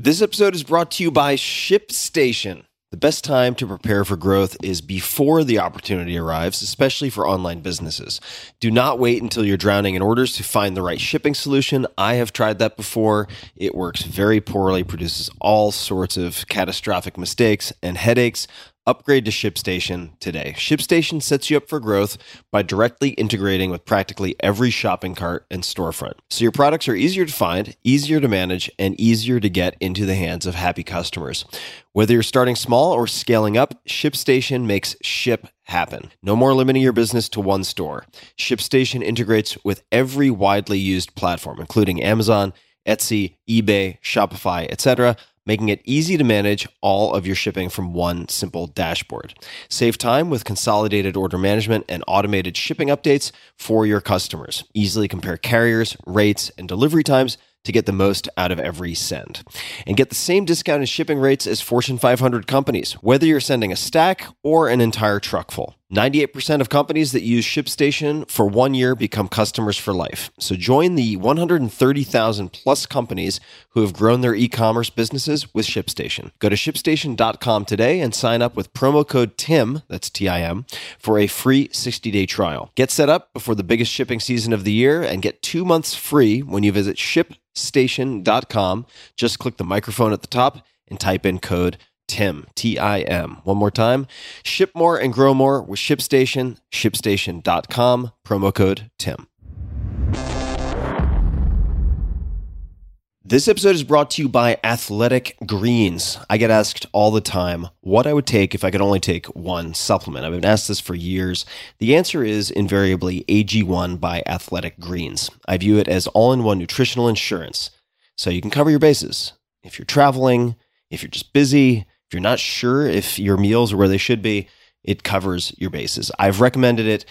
This episode is brought to you by ShipStation. The best time to prepare for growth is before the opportunity arrives, especially for online businesses. Do not wait until you're drowning in orders to find the right shipping solution. I have tried that before. It works very poorly, produces all sorts of catastrophic mistakes and headaches. Upgrade to ShipStation today. ShipStation sets you up for growth by directly integrating with practically every shopping cart and storefront. So your products are easier to find, easier to manage, and easier to get into the hands of happy customers. Whether you're starting small or scaling up, ShipStation makes ship happen. No more limiting your business to one store. ShipStation integrates with every widely used platform, including Amazon, Etsy, eBay, Shopify, etc making it easy to manage all of your shipping from one simple dashboard. Save time with consolidated order management and automated shipping updates for your customers. Easily compare carriers, rates, and delivery times to get the most out of every send. And get the same discounted shipping rates as Fortune 500 companies, whether you're sending a stack or an entire truck full. 98% of companies that use ShipStation for one year become customers for life. So join the 130,000 plus companies who have grown their e commerce businesses with ShipStation. Go to shipstation.com today and sign up with promo code TIM, that's T I M, for a free 60 day trial. Get set up before the biggest shipping season of the year and get two months free when you visit shipstation.com. Just click the microphone at the top and type in code TIM, T I M. One more time. Ship more and grow more with ShipStation, shipstation.com, promo code TIM. This episode is brought to you by Athletic Greens. I get asked all the time what I would take if I could only take one supplement. I've been asked this for years. The answer is invariably AG1 by Athletic Greens. I view it as all in one nutritional insurance. So you can cover your bases. If you're traveling, if you're just busy, if you're not sure if your meals are where they should be, it covers your bases. I've recommended it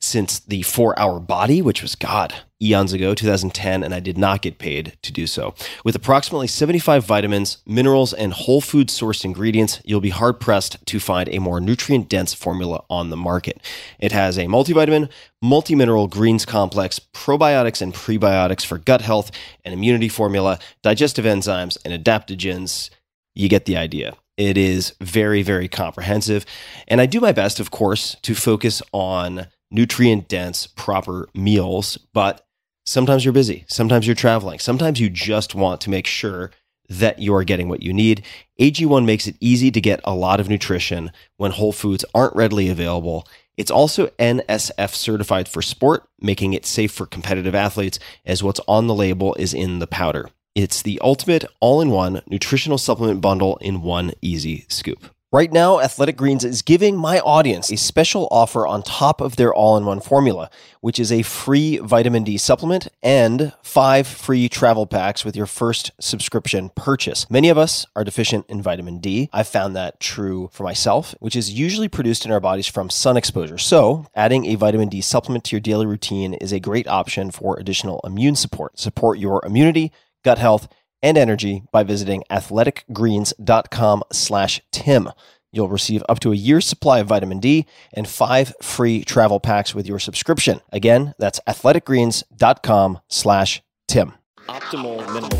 since the four hour body, which was God, eons ago, 2010, and I did not get paid to do so. With approximately 75 vitamins, minerals, and whole food sourced ingredients, you'll be hard pressed to find a more nutrient dense formula on the market. It has a multivitamin, multi mineral greens complex, probiotics and prebiotics for gut health, and immunity formula, digestive enzymes, and adaptogens. You get the idea. It is very, very comprehensive. And I do my best, of course, to focus on nutrient dense, proper meals, but sometimes you're busy. Sometimes you're traveling. Sometimes you just want to make sure that you're getting what you need. AG1 makes it easy to get a lot of nutrition when whole foods aren't readily available. It's also NSF certified for sport, making it safe for competitive athletes, as what's on the label is in the powder. It's the ultimate all in one nutritional supplement bundle in one easy scoop. Right now, Athletic Greens is giving my audience a special offer on top of their all in one formula, which is a free vitamin D supplement and five free travel packs with your first subscription purchase. Many of us are deficient in vitamin D. I've found that true for myself, which is usually produced in our bodies from sun exposure. So, adding a vitamin D supplement to your daily routine is a great option for additional immune support. Support your immunity gut health, and energy by visiting athleticgreens.com slash tim. You'll receive up to a year's supply of vitamin D and five free travel packs with your subscription. Again, that's athleticgreens.com slash tim. Optimal minimal.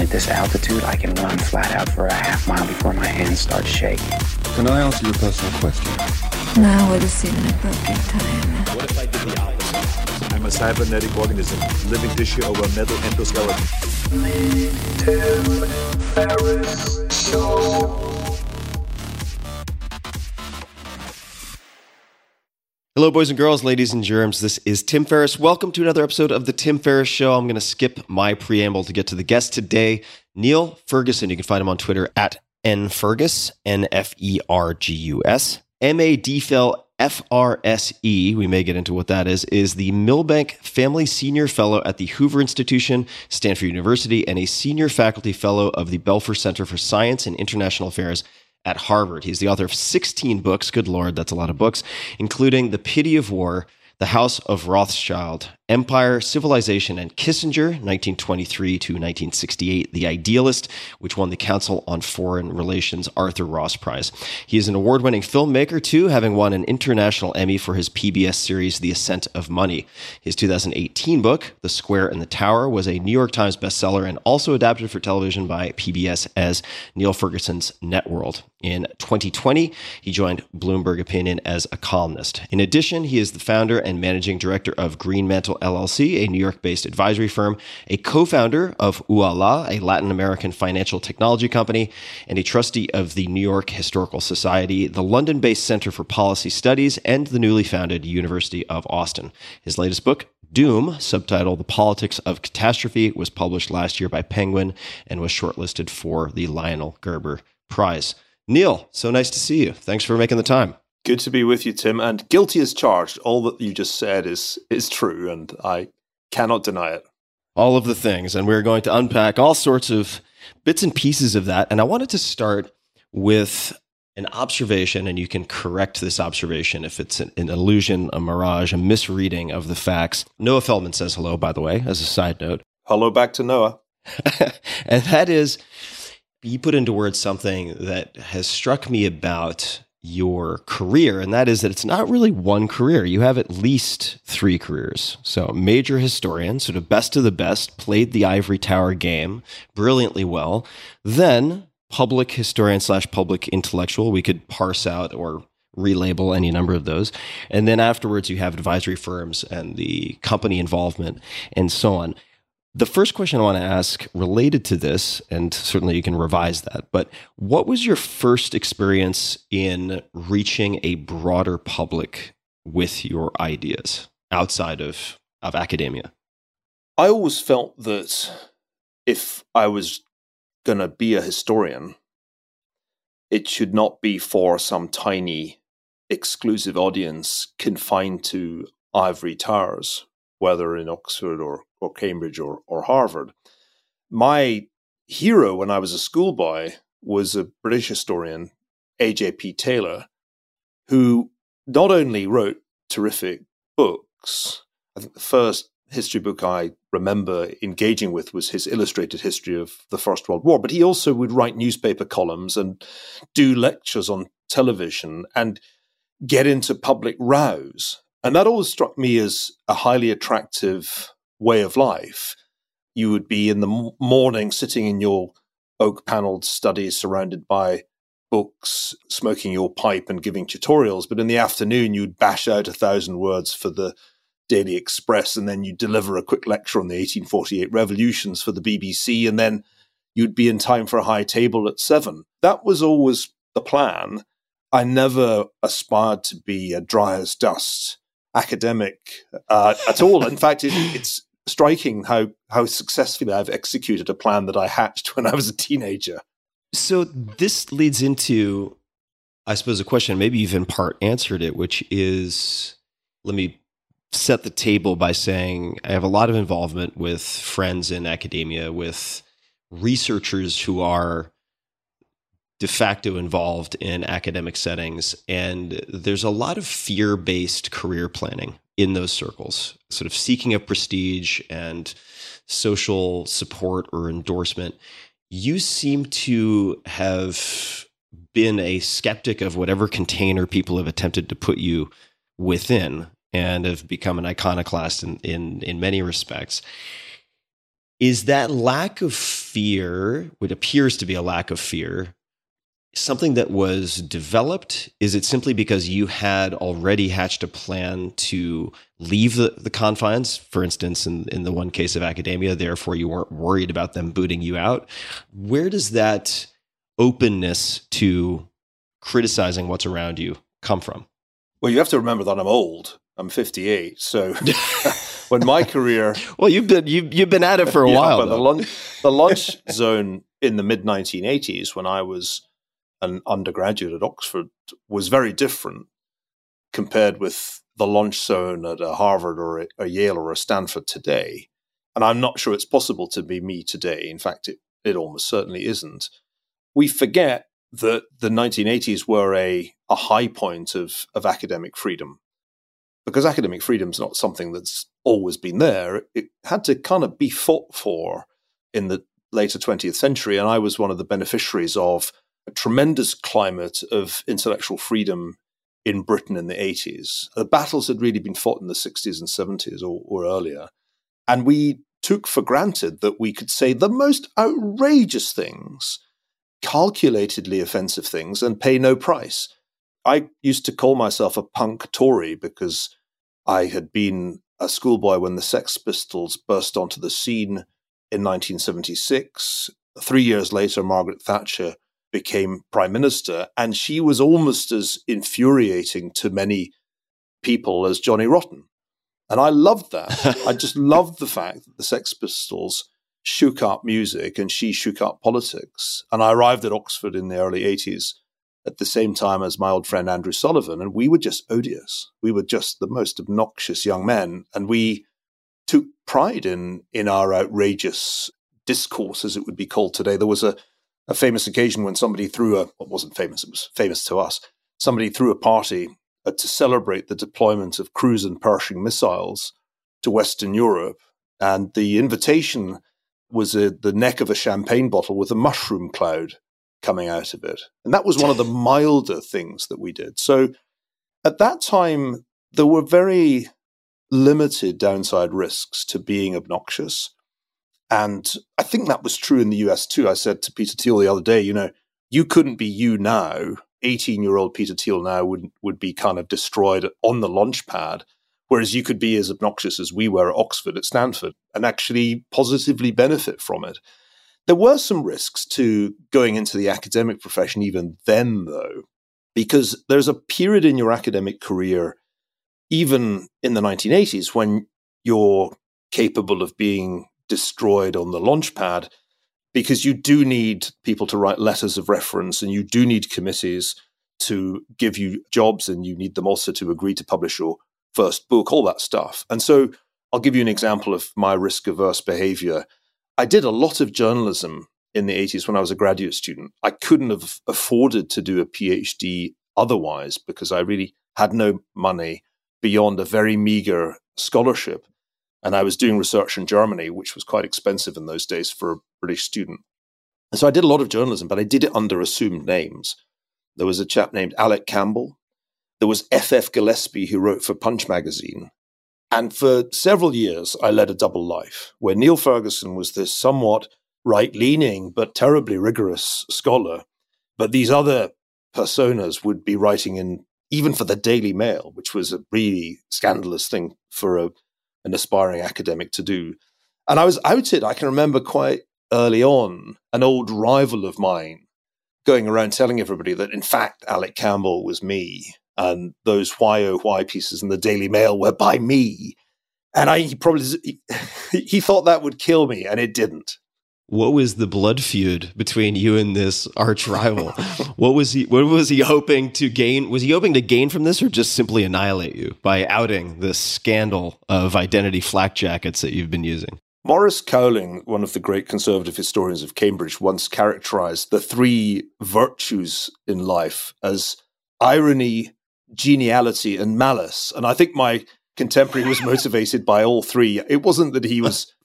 At this altitude, I can run flat out for a half mile before my hands start shaking. Can I answer your personal question? Now would seem an appropriate time. What if I did the opposite? I'm a cybernetic organism, living tissue over metal endoskeleton. Hello, boys and girls, ladies and germs. This is Tim Ferriss. Welcome to another episode of The Tim Ferriss Show. I'm going to skip my preamble to get to the guest today, Niall Ferguson. You can find him on Twitter at nfergus, N F E R G U S. M A D F FRSE, we may get into what that is, is the Milbank Family Senior Fellow at the Hoover Institution, Stanford University, and a Senior Faculty Fellow of the Belfer Center for Science and International Affairs at Harvard. He's the author of 16 books, good lord, that's a lot of books, including The Pity of War, The House of Rothschild, Empire, Civilization, and Kissinger, 1923 to 1968, The Idealist, which won the Council on Foreign Relations Arthur Ross Prize. He is an award winning filmmaker, too, having won an International Emmy for his PBS series, The Ascent of Money. His 2018 book, The Square and the Tower, was a New York Times bestseller and also adapted for television by PBS as Niall Ferguson's Networld. In 2020, he joined Bloomberg Opinion as a columnist. In addition, he is the founder and managing director of Greenmantle LLC, a New York based advisory firm, a co founder of Ualá, a Latin American financial technology company, and a trustee of the New York Historical Society, the London based Center for Policy Studies, and the newly founded University of Austin. His latest book, Doom, subtitled The Politics of Catastrophe, was published last year by Penguin and was shortlisted for the Lionel Gelber Prize. Niall, so nice to see you. Thanks for making the time. Good to be with you, Tim. And guilty as charged. All that you just said is is true, and I cannot deny it. All of the things, and we're going to unpack all sorts of bits and pieces of that. And I wanted to start with an observation, and you can correct this observation if it's an, an, illusion, a mirage, a misreading of the facts. Noah Feldman says hello, by the way, as a side note. Hello back to Noah. and that is you put into words something that has struck me about your career, and that is that it's not really one career. You have at least three careers. So, major historian, sort of best of the best, played the ivory tower game brilliantly well. Then, public historian slash public intellectual. We could parse out or relabel any number of those. And then afterwards, you have advisory firms and the company involvement and so on. The first question I want to ask related to this, and certainly you can revise that, but what was your first experience in reaching a broader public with your ideas outside of, of academia? I always felt that if I was going to be a historian, it should not be for some tiny exclusive audience confined to ivory towers, whether in Oxford or or Cambridge or, or Harvard. My hero when I was a schoolboy was a British historian, A.J.P. Taylor, who not only wrote terrific books, I think the first history book I remember engaging with was his illustrated history of the First World War, but he also would write newspaper columns and do lectures on television and get into public rows. And that always struck me as a highly attractive way of life. You would be in the morning sitting in your oak paneled study surrounded by books, smoking your pipe and giving tutorials. But in the afternoon, you'd bash out a thousand words for the Daily Express, and then you'd deliver a quick lecture on the 1848 revolutions for the BBC, and then you'd be in time for a high table at seven. That was always the plan. I never aspired to be a dry as dust academic uh, at all. In fact, it, it's striking how how successfully I've executed a plan that I hatched when I was a teenager. So this leads into, I suppose, a question. Maybe you've in part answered it, which is, let me set the table by saying I have a lot of involvement with friends in academia, with researchers who are de facto involved in academic settings. And there's a lot of fear based career planning in those circles, sort of seeking a prestige and social support or endorsement. You seem to have been a skeptic of whatever container people have attempted to put you within and have become an iconoclast in, in, in many respects. Is that lack of fear, what appears to be a lack of fear, something that was developed? Is it simply because you had already hatched a plan to leave the, the confines? For instance, in, in the one case of academia, therefore you weren't worried about them booting you out. Where does that openness to criticizing what's around you come from? Well, you have to remember that I'm old. I'm 58. So when my career, well, you've been you've, you've been at it for a yeah, while. But the, lunch, the lunch zone in the mid 1980s, when I was an undergraduate at Oxford was very different compared with the launch zone at a Harvard or a, a, Yale or a Stanford today. And I'm not sure it's possible to be me today. In fact, it, it almost certainly isn't. We forget that the 1980s were a, a high point of, of academic freedom. because academic freedom is not something that's always been there, it had to kind of be fought for in the later 20th century. And I was one of the beneficiaries of a tremendous climate of intellectual freedom in Britain in the 80s. The battles had really been fought in the 60s and 70s or, or earlier. And we took for granted that we could say the most outrageous things, calculatedly offensive things, and pay no price. I used to call myself a punk Tory because I had been a schoolboy when the Sex Pistols burst onto the scene in 1976. Three years later, Margaret Thatcher became prime minister, and she was almost as infuriating to many people as Johnny Rotten. And I loved that. I just loved the fact that the Sex Pistols shook up music and she shook up politics. And I arrived at Oxford in the early 80s at the same time as my old friend Andrew Sullivan, and we were just odious. We were just the most obnoxious young men, and we took pride in in our outrageous discourse, as it would be called today. There was a, a famous occasion when somebody threw a what wasn't famous, it was famous to us. Somebody threw a party uh, to celebrate the deployment of cruise and Pershing missiles to Western Europe, and the invitation was a, the neck of a champagne bottle with a mushroom cloud coming out of it. And that was one of the milder things that we did. So at that time, there were very limited downside risks to being obnoxious. And I think that was true in the US too. I said to Peter Thiel the other day, you know, you couldn't be you now. 18 year old Peter Thiel now would, would be kind of destroyed on the launch pad, whereas you could be as obnoxious as we were at Oxford, at Stanford, and actually positively benefit from it. There were some risks to going into the academic profession even then, though, because there's a period in your academic career, even in the 1980s, when you're capable of being destroyed on the launch pad because you do need people to write letters of reference and you do need committees to give you jobs and you need them also to agree to publish your first book, all that stuff. And so I'll give you an example of my risk averse behavior I did a lot of journalism in the 80s when I was a graduate student. I couldn't have afforded to do a PhD otherwise because I really had no money beyond a very meager scholarship. And I was doing research in Germany, which was quite expensive in those days for a British student. And so I did a lot of journalism, but I did it under assumed names. There was a chap named Alec Campbell. There was F.F. Gillespie, who wrote for Punch magazine. And for several years, I led a double life where Niall Ferguson was this somewhat right leaning but terribly rigorous scholar. But these other personas would be writing in, even for the Daily Mail, which was a really scandalous thing for a, an aspiring academic to do. And I was outed, I can remember quite early on, an old rival of mine going around telling everybody that, in fact, Alec Campbell was me and those why oh why pieces in the Daily Mail were by me. And I he probably he, he thought that would kill me, and it didn't. What was the blood feud between you and this arch rival? what was he? What was he hoping to gain? Was he hoping to gain from this, or just simply annihilate you by outing this scandal of identity flak jackets that you've been using? Maurice Cowling, one of the great conservative historians of Cambridge, once characterized the three virtues in life as irony, geniality and malice. And I think my contemporary was motivated by all three. It wasn't that he was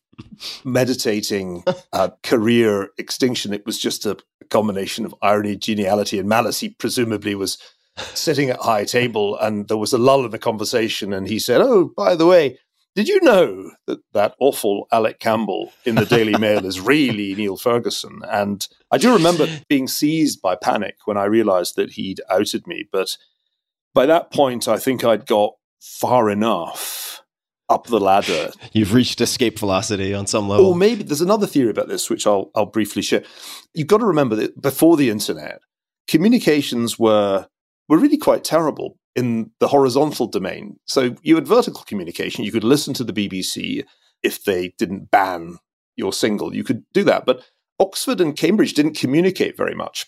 meditating a uh, career extinction, it was just a combination of irony, geniality, and malice. He presumably was sitting at high table and there was a lull in the conversation and he said, Oh, by the way, did you know that that awful Alec Campbell in the Daily Mail is really Niall Ferguson? And I do remember being seized by panic when I realized that he'd outed me. But by that point, I think I'd got far enough up the ladder. You've reached escape velocity on some level. Or maybe there's another theory about this, which I'll, I'll briefly share. You've got to remember that before the internet, communications were were really quite terrible in the horizontal domain. So you had vertical communication. You could listen to the BBC if they didn't ban your single. You could do that. But Oxford and Cambridge didn't communicate very much.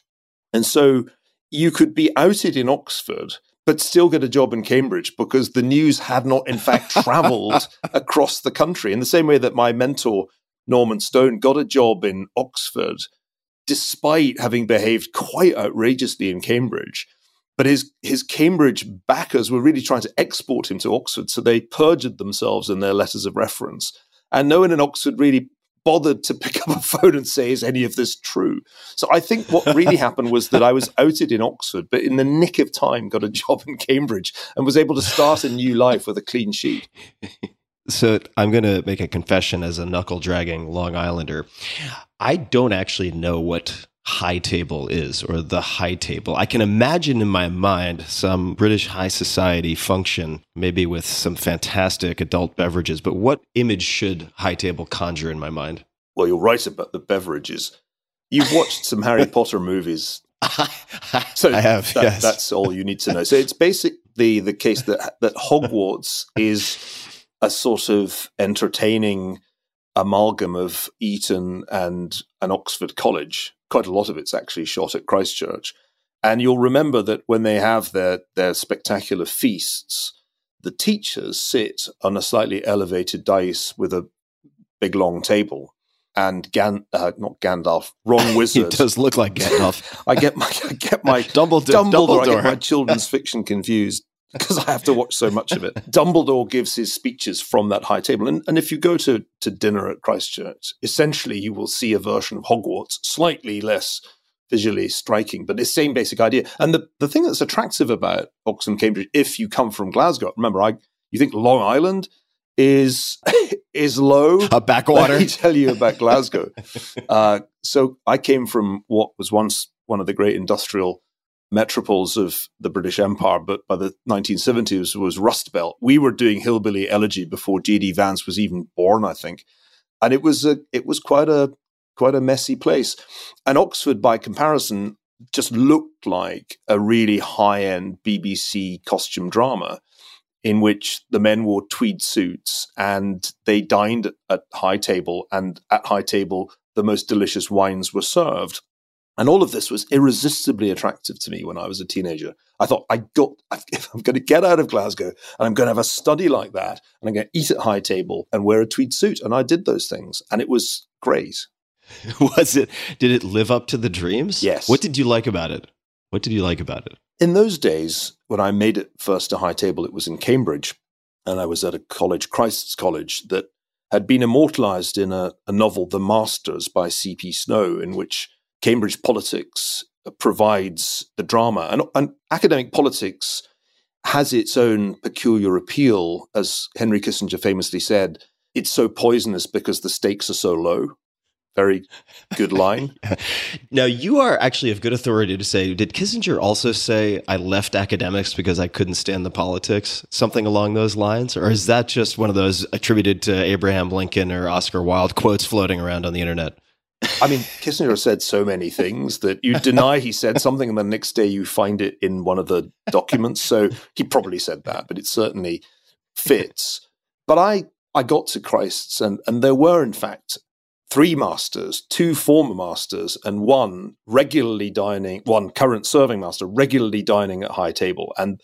And so you could be outed in Oxford but still get a job in Cambridge because the news had not, in fact, traveled across the country in the same way that my mentor, Norman Stone, got a job in Oxford despite having behaved quite outrageously in Cambridge. but his his Cambridge backers were really trying to export him to Oxford, so they perjured themselves in their letters of reference, and no one in Oxford really bothered to pick up a phone and say, "Is any of this true?" So I think what really happened was that I was outed in Oxford, but in the nick of time, got a job in Cambridge and was able to start a new life with a clean sheet. So I'm going to make a confession as a knuckle dragging Long Islander. I don't actually know what high table is or the high table. I can imagine in my mind some British high society function, maybe with some fantastic adult beverages, but what image should high table conjure in my mind? Well, you're right about the beverages. You've watched some Harry Potter movies. So I have, that- yes. That's all you need to know. So it's basically the case that that Hogwarts is a sort of entertaining amalgam of Eton and an Oxford College. Quite a lot of it's actually shot at Christ Church. And you'll remember that when they have their, their spectacular feasts, the teachers sit on a slightly elevated dais with a big long table. And Gan, uh, not Gandalf, wrong wizard. it does look like Gandalf. I get my I get my Dumbledore. Dumbledore. I get my children's fiction confused because I have to watch so much of it. Dumbledore gives his speeches from that high table, and, and if you go to to dinner at Christ Church, essentially you will see a version of Hogwarts, slightly less visually striking, but the same basic idea. And the the thing that's attractive about Oxford and Cambridge, if you come from Glasgow, remember I you think Long Island is is low. A backwater. Let me tell you about Glasgow. uh, so I came from what was once one of the great industrial metropoles of the British Empire, but by the 1970s was Rust Belt. We were doing hillbilly elegy before J.D. Vance was even born, I think, and it was a it was quite a quite a messy place. And Oxford, by comparison, just looked like a really high end BBC costume drama in which the men wore tweed suits and they dined at high table and at high table the most delicious wines were served and all of this was irresistibly attractive to me when I was a teenager. I thought, I got, if I'm going to get out of Glasgow and I'm going to have a study like that, and I'm going to eat at high table and wear a tweed suit, and I did those things, and it was great. Was it? Did it live up to the dreams? Yes. What did you like about it? What did you like about it? In those days, when I made it first to high table, it was in Cambridge, and I was at a college, Christ's College, that had been immortalized in a, a novel, The Masters by C.P. Snow, in which Cambridge politics provides the drama. And, and academic politics has its own peculiar appeal. As Henry Kissinger famously said, it's so poisonous because the stakes are so low. Very good line. Now, you are actually of good authority to say, did Kissinger also say, I left academics because I couldn't stand the politics? Something along those lines? Or is that just one of those attributed to Abraham Lincoln or Oscar Wilde quotes floating around on the internet? I mean, Kissinger said so many things that you deny he said something, and the next day you find it in one of the documents. So he probably said that, but it certainly fits. But I, I got to Christ's, and, and there were, in fact, three masters, two former masters, and one regularly dining, one current serving master regularly dining at high table. And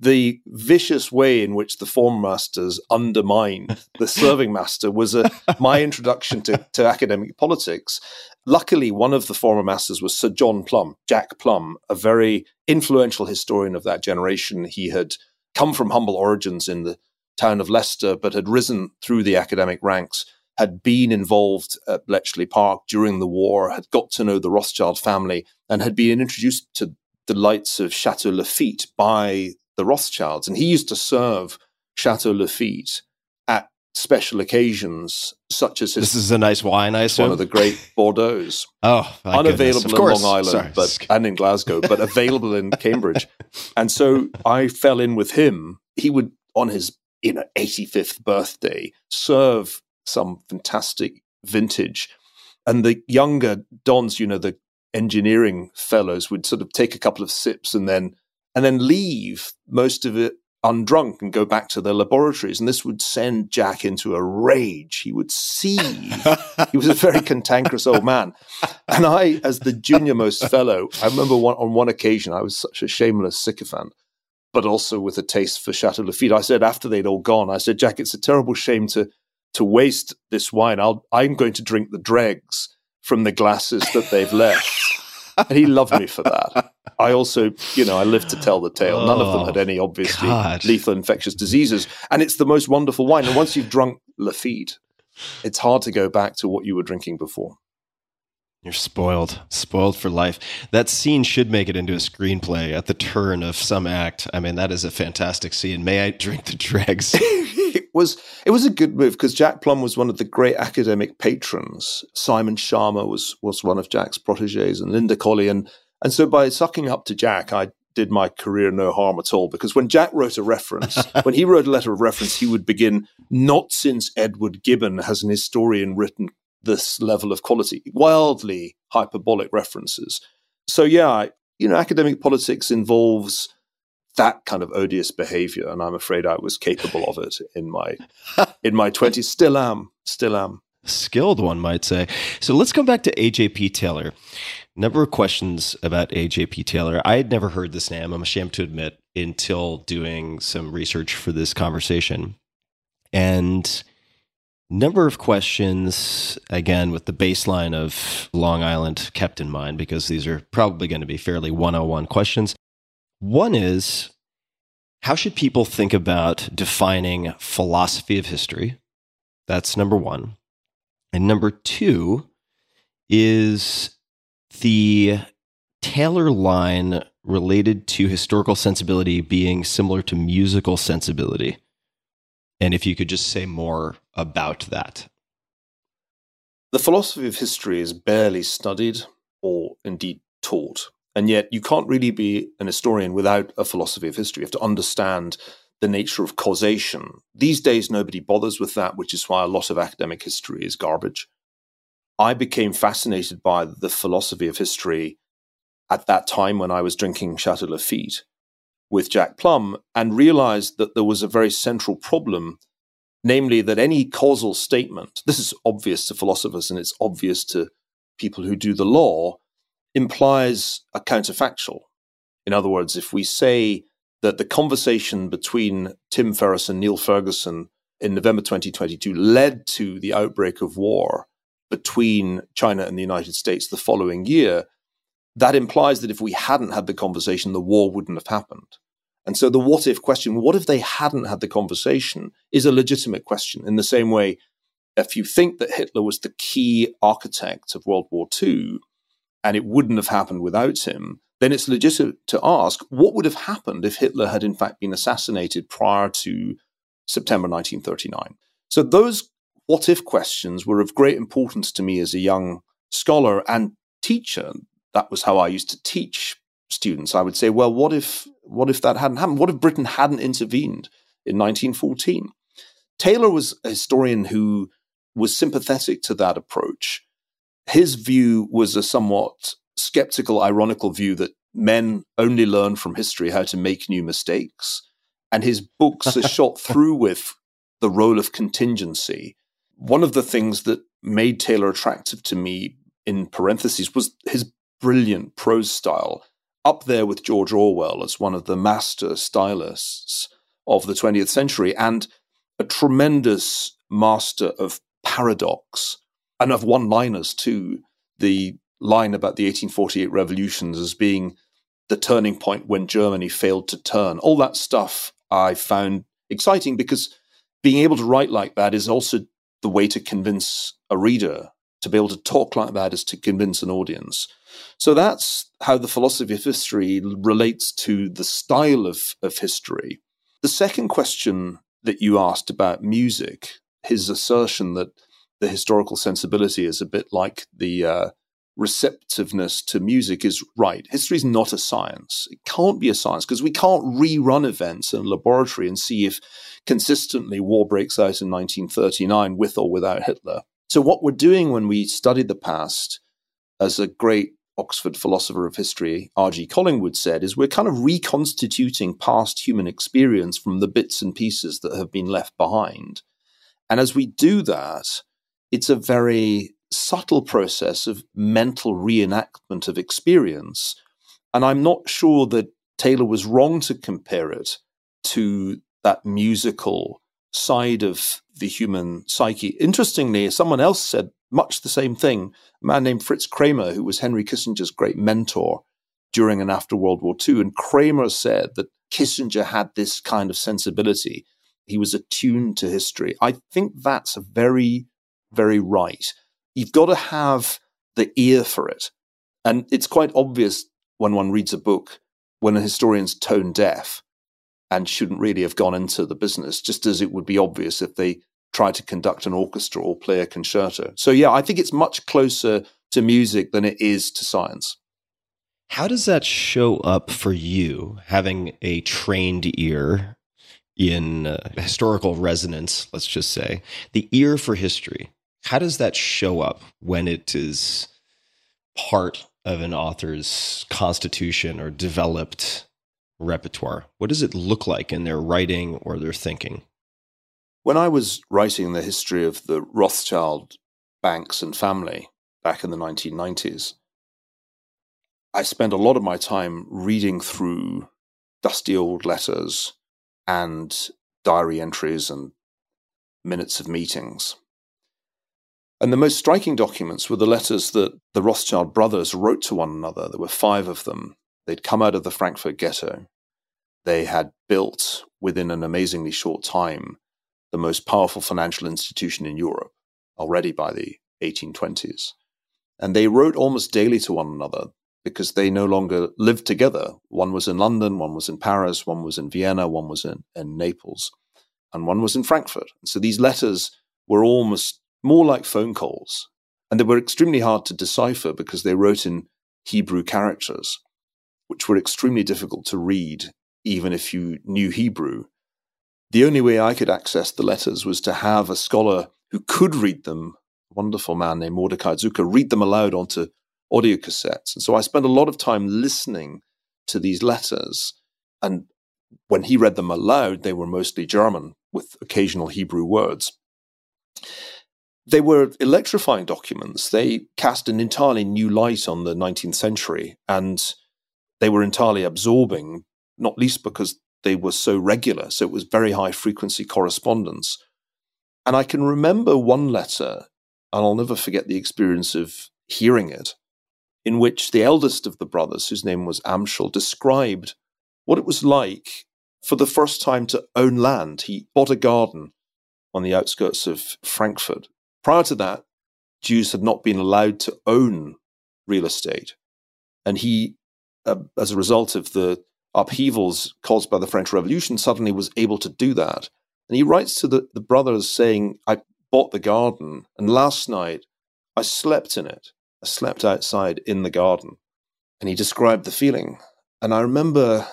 the vicious way in which the former masters undermined the serving master was a, my introduction to, to academic politics. Luckily, one of the former masters was Sir John Plumb, Jack Plumb, a very influential historian of that generation. He had come from humble origins in the town of Leicester, but had risen through the academic ranks, had been involved at Bletchley Park during the war, had got to know the Rothschild family, and had been introduced to the lights of Chateau Lafite by the Rothschilds. And he used to serve Chateau Lafite at special occasions, such as his, This is a nice wine, I assume. one of the great Bordeaux's, oh, unavailable in. Long Island, Sorry. but and in Glasgow, but available in Cambridge. And so I fell in with him. He would, on his you know 85th birthday, serve some fantastic vintage, and the younger dons, you know, the engineering fellows would sort of take a couple of sips and then and then leave most of it undrunk and go back to their laboratories. And this would send Jack into a rage. He would seethe. he was a very cantankerous old man. And I, as the junior most fellow, I remember one, on one occasion, I was such a shameless sycophant, but also with a taste for Chateau Lafite. I said, after they'd all gone, I said, Jack, it's a terrible shame to, to waste this wine. I'll, I'm going to drink the dregs from the glasses that they've left. and he loved me for that. I also, you know, I lived to tell the tale. None of them had Oh, any obviously God. lethal infectious diseases, and it's the most wonderful wine. And once you've drunk Lafite, it's hard to go back to what you were drinking before. You're spoiled, spoiled for life. That scene should make it into a screenplay at the turn of some act. I mean, that is a fantastic scene. May I drink the dregs? it was it was a good move because Jack Plumb was one of the great academic patrons. Simon Schama was was one of Jack's proteges, and Linda Colley, and and so by sucking up to Jack, I did my career no harm at all. Because when Jack wrote a reference, when he wrote a letter of reference, he would begin, "Not since Edward Gibbon has an historian written this level of quality." Wildly hyperbolic references. So yeah, you know, academic politics involves that kind of odious behavior and i'm afraid i was capable of it in my in my 20s still am still am Skilled, one might say. So let's come back to AJP Taylor. Number of questions about AJP Taylor. I had never heard this name, I'm ashamed to admit, until doing some research for this conversation. And number of questions, again, with the baseline of Long Island kept in mind, because these are probably going to be fairly 101 questions. One is how should people think about defining philosophy of history? That's number one. And number two is the Taylor line related to historical sensibility being similar to musical sensibility. And if you could just say more about that. the philosophy of history is barely studied or indeed taught and yet you can't really be an historian without a philosophy of history you have to understand the nature of causation these days nobody bothers with that which is why a lot of academic history is garbage i became fascinated by the philosophy of history at that time when i was drinking chateau lafite with jack plumb and realized that there was a very central problem namely that any causal statement, this is obvious to philosophers and it's obvious to people who do the law, implies a counterfactual. In other words, if we say that the conversation between Tim Ferriss and Niall Ferguson in November 2022 led to the outbreak of war between China and the United States the following year, that implies that if we hadn't had the conversation, the war wouldn't have happened. And so the what if question, what if they hadn't had the conversation, is a legitimate question. In the same way, if you think that Hitler was the key architect of World War II and it wouldn't have happened without him, then it's legitimate to ask what would have happened if Hitler had in fact been assassinated prior to September 1939. So those what if questions were of great importance to me as a young scholar and teacher. That was how I used to teach students. I would say, well, what if what if that hadn't happened? What if Britain hadn't intervened in 1914? Taylor was a historian who was sympathetic to that approach. His view was a somewhat skeptical, ironical view that men only learn from history how to make new mistakes. And his books are shot through with the role of contingency. One of the things that made Taylor attractive to me, in parentheses, was his brilliant prose style, up there with George Orwell as one of the master stylists of the 20th century, and a tremendous master of paradox and of one liners too. The line about the 1848 revolutions as being the turning point when Germany failed to turn. All that stuff I found exciting because being able to write like that is also the way to convince a reader. To be able to talk like that is to convince an audience. So that's how the philosophy of history relates to the style of, of history. The second question that you asked about music, his assertion that the historical sensibility is a bit like the uh, receptiveness to music is right. History is not a science. It can't be a science because we can't rerun events in a laboratory and see if consistently war breaks out in 1939 with or without Hitler. So, what we're doing when we study the past, as a great Oxford philosopher of history, R.G. Collingwood, said, is we're kind of reconstituting past human experience from the bits and pieces that have been left behind. And as we do that, it's a very subtle process of mental reenactment of experience. And I'm not sure that Taylor was wrong to compare it to that musical side of the human psyche. Interestingly, someone else said much the same thing. A man named Fritz Kraemer, who was Henry Kissinger's great mentor during and after World War II. And Kraemer said that Kissinger had this kind of sensibility. He was attuned to history. I think that's very, very right. You've got to have the ear for it. And it's quite obvious when one reads a book when a historian's tone deaf and shouldn't really have gone into the business, just as it would be obvious if they tried to conduct an orchestra or play a concerto. So, yeah, I think it's much closer to music than it is to science. How does that show up for you, having a trained ear in uh, historical resonance, let's just say, the ear for history? How does that show up when it is part of an author's constitution or developed repertoire? What does it look like in their writing or their thinking? When I was writing the history of the Rothschild banks and family back in the 1990s, I spent a lot of my time reading through dusty old letters and diary entries and minutes of meetings. And the most striking documents were the letters that the Rothschild brothers wrote to one another. There were five of them. They'd come out of the Frankfurt ghetto. They had built, within an amazingly short time, the most powerful financial institution in Europe already by the 1820s. And they wrote almost daily to one another because they no longer lived together. One was in London, one was in Paris, one was in Vienna, one was in, in Naples, and one was in Frankfurt. So these letters were almost more like phone calls. And they were extremely hard to decipher because they wrote in Hebrew characters, which were extremely difficult to read, even if you knew Hebrew. The only way I could access the letters was to have a scholar who could read them, a wonderful man named Mordecai Zucker, read them aloud onto audio cassettes. And so I spent a lot of time listening to these letters. And when he read them aloud, they were mostly German with occasional Hebrew words they were electrifying documents. They cast an entirely new light on the 19th century and they were entirely absorbing, not least because they were so regular. So it was very high frequency correspondence. And I can remember one letter, and I'll never forget the experience of hearing it, in which the eldest of the brothers, whose name was Amschel, described what it was like for the first time to own land. He bought a garden on the outskirts of Frankfurt Prior to that, Jews had not been allowed to own real estate. And he, uh, as a result of the upheavals caused by the French Revolution, suddenly was able to do that. And he writes to the, the brothers saying, I bought the garden, and last night I slept in it. I slept outside in the garden. And he described the feeling. And I remember,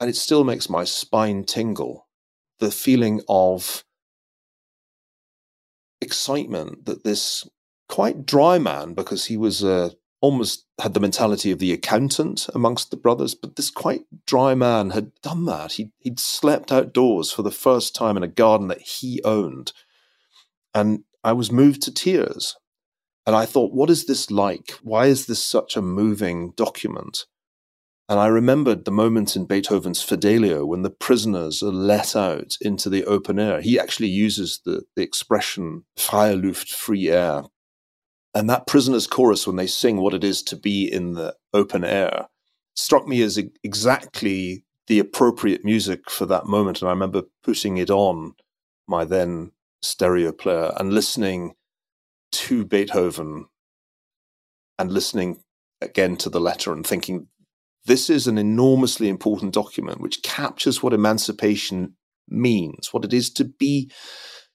and it still makes my spine tingle, the feeling of excitement that this quite dry man, because he was uh, almost had the mentality of the accountant amongst the brothers, but this quite dry man had done that. He, he'd slept outdoors for the first time in a garden that he owned. And I was moved to tears. And I thought, what is this like? Why is this such a moving document? And I remembered the moment in Beethoven's Fidelio when the prisoners are let out into the open air. He actually uses the, the expression freie Luft, free air. And that prisoners' chorus, when they sing what it is to be in the open air, struck me as exactly the appropriate music for that moment. And I remember putting it on my then stereo player and listening to Beethoven and listening again to the letter and thinking, this is an enormously important document which captures what emancipation means, what it is to be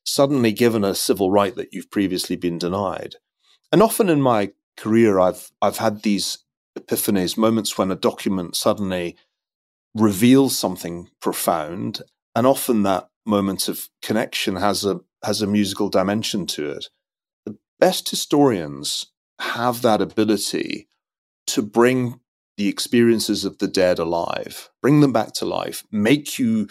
suddenly given a civil right that you've previously been denied. And often in my career, I've I've had these epiphanies, moments when a document suddenly reveals something profound, and often that moment of connection has a has a musical dimension to it. The best historians have that ability to bring the experiences of the dead alive, bring them back to life, make you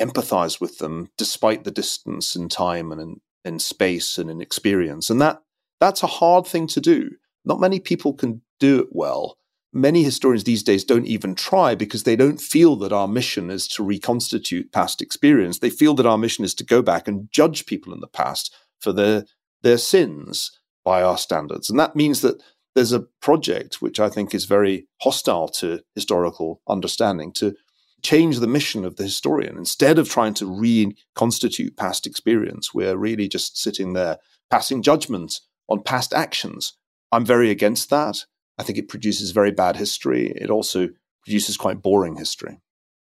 empathize with them despite the distance in time and in, space and in experience. And that that's a hard thing to do. Not many people can do it well. Many historians these days don't even try because they don't feel that our mission is to reconstitute past experience. They feel that our mission is to go back and judge people in the past for their their sins by our standards. And that means that there's a project which I think is very hostile to historical understanding to change the mission of the historian. Instead of trying to reconstitute past experience, we're really just sitting there passing judgment on past actions. I'm very against that. I think it produces very bad history. It also produces quite boring history.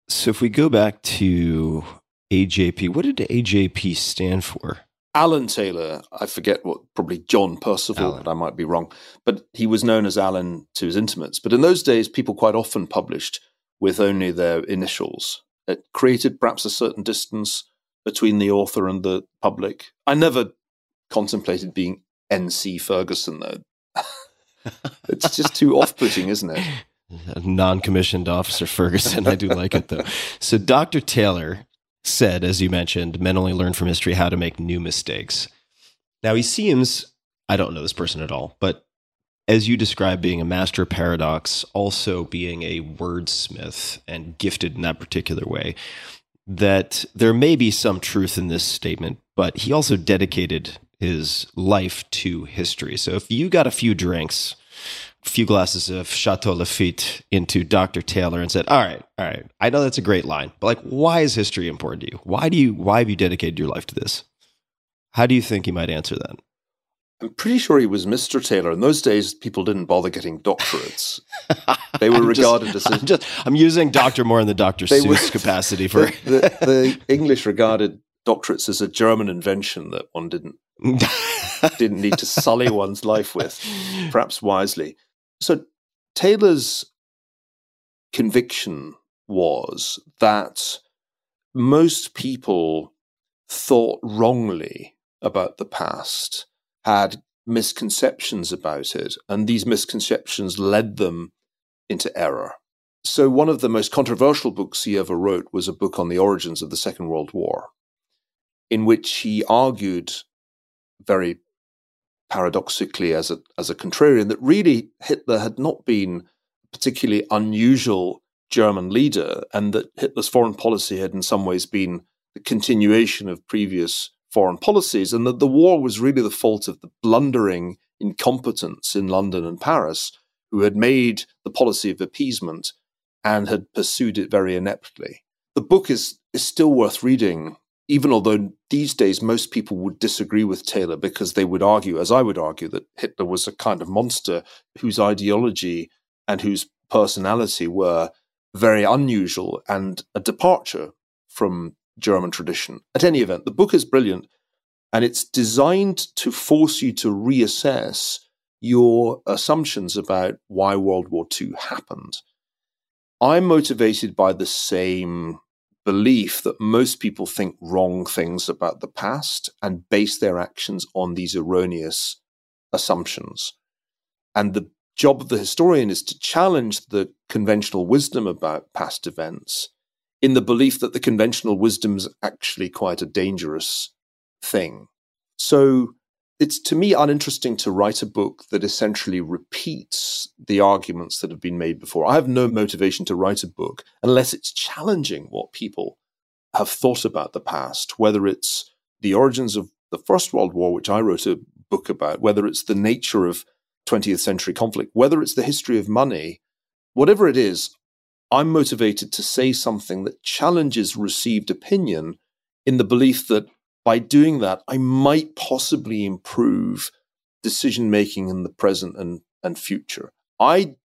So if we go back to AJP, what did AJP stand for? Alan Taylor, I forget what, probably John Percival, Alan. but I might be wrong. But he was known as Alan to his intimates. But in those days, people quite often published with only their initials. It created perhaps a certain distance between the author and the public. I never contemplated being NC Ferguson, though. it's just too off putting, isn't it? Non commissioned officer Ferguson. I do like it though. So Dr. Taylor said, as you mentioned, men only learn from history how to make new mistakes. Now he seems, I don't know this person at all, but as you describe being a master paradox, also being a wordsmith and gifted in that particular way, that there may be some truth in this statement, but he also dedicated his life to history. So if you got a few drinks, few glasses of Chateau Lafite into Dr. Taylor and said, "All right, all right, I know that's a great line, but like, why is history important to you? Why do you why have you dedicated your life to this?" How do you think he might answer that? I'm pretty sure he was Mr. Taylor. In those days, people didn't bother getting doctorates. They were I'm just- regarded as I'm just I'm using Doctor more in the Doctor They were- Seuss capacity for the, the, the English regarded doctorates as a German invention that one didn't didn't need to sully one's life with, perhaps wisely. So Taylor's conviction was that most people thought wrongly about the past, had misconceptions about it, and these misconceptions led them into error. So, one of the most controversial books he ever wrote was a book on the origins of the Second World War, in which he argued very paradoxically as a, as a contrarian that really Hitler had not been a particularly unusual German leader, and that Hitler's foreign policy had in some ways been the continuation of previous foreign policies, and that the war was really the fault of the blundering incompetence in London and Paris who had made the policy of appeasement and had pursued it very ineptly. The book is, is still worth reading, even although these days most people would disagree with Taylor because they would argue, as I would argue, that Hitler was a kind of monster whose ideology and whose personality were very unusual and a departure from German tradition. At any event, the book is brilliant and it's designed to force you to reassess your assumptions about why World War II happened. I'm motivated by the same belief that most people think wrong things about the past and base their actions on these erroneous assumptions. And the job of the historian is to challenge the conventional wisdom about past events in the belief that the conventional wisdom is actually quite a dangerous thing. So it's to me uninteresting to write a book that essentially repeats the arguments that have been made before. I have no motivation to write a book unless it's challenging what people have thought about the past, whether it's the origins of the First World War, which I wrote a book about, whether it's the nature of 20th century conflict, whether it's the history of money, whatever it is, I'm motivated to say something that challenges received opinion in the belief that by doing that, I might possibly improve decision making in the present and, and future. I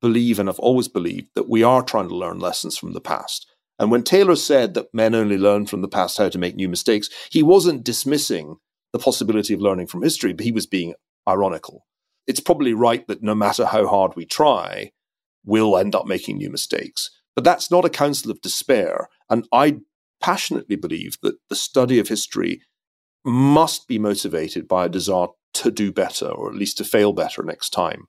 believe, and I've always believed, that we are trying to learn lessons from the past. And when Taylor said that men only learn from the past how to make new mistakes, he wasn't dismissing the possibility of learning from history, but he was being ironical. It's probably right that no matter how hard we try, we'll end up making new mistakes. But that's not a counsel of despair. And I passionately believe that the study of history must be motivated by a desire to do better, or at least to fail better next time.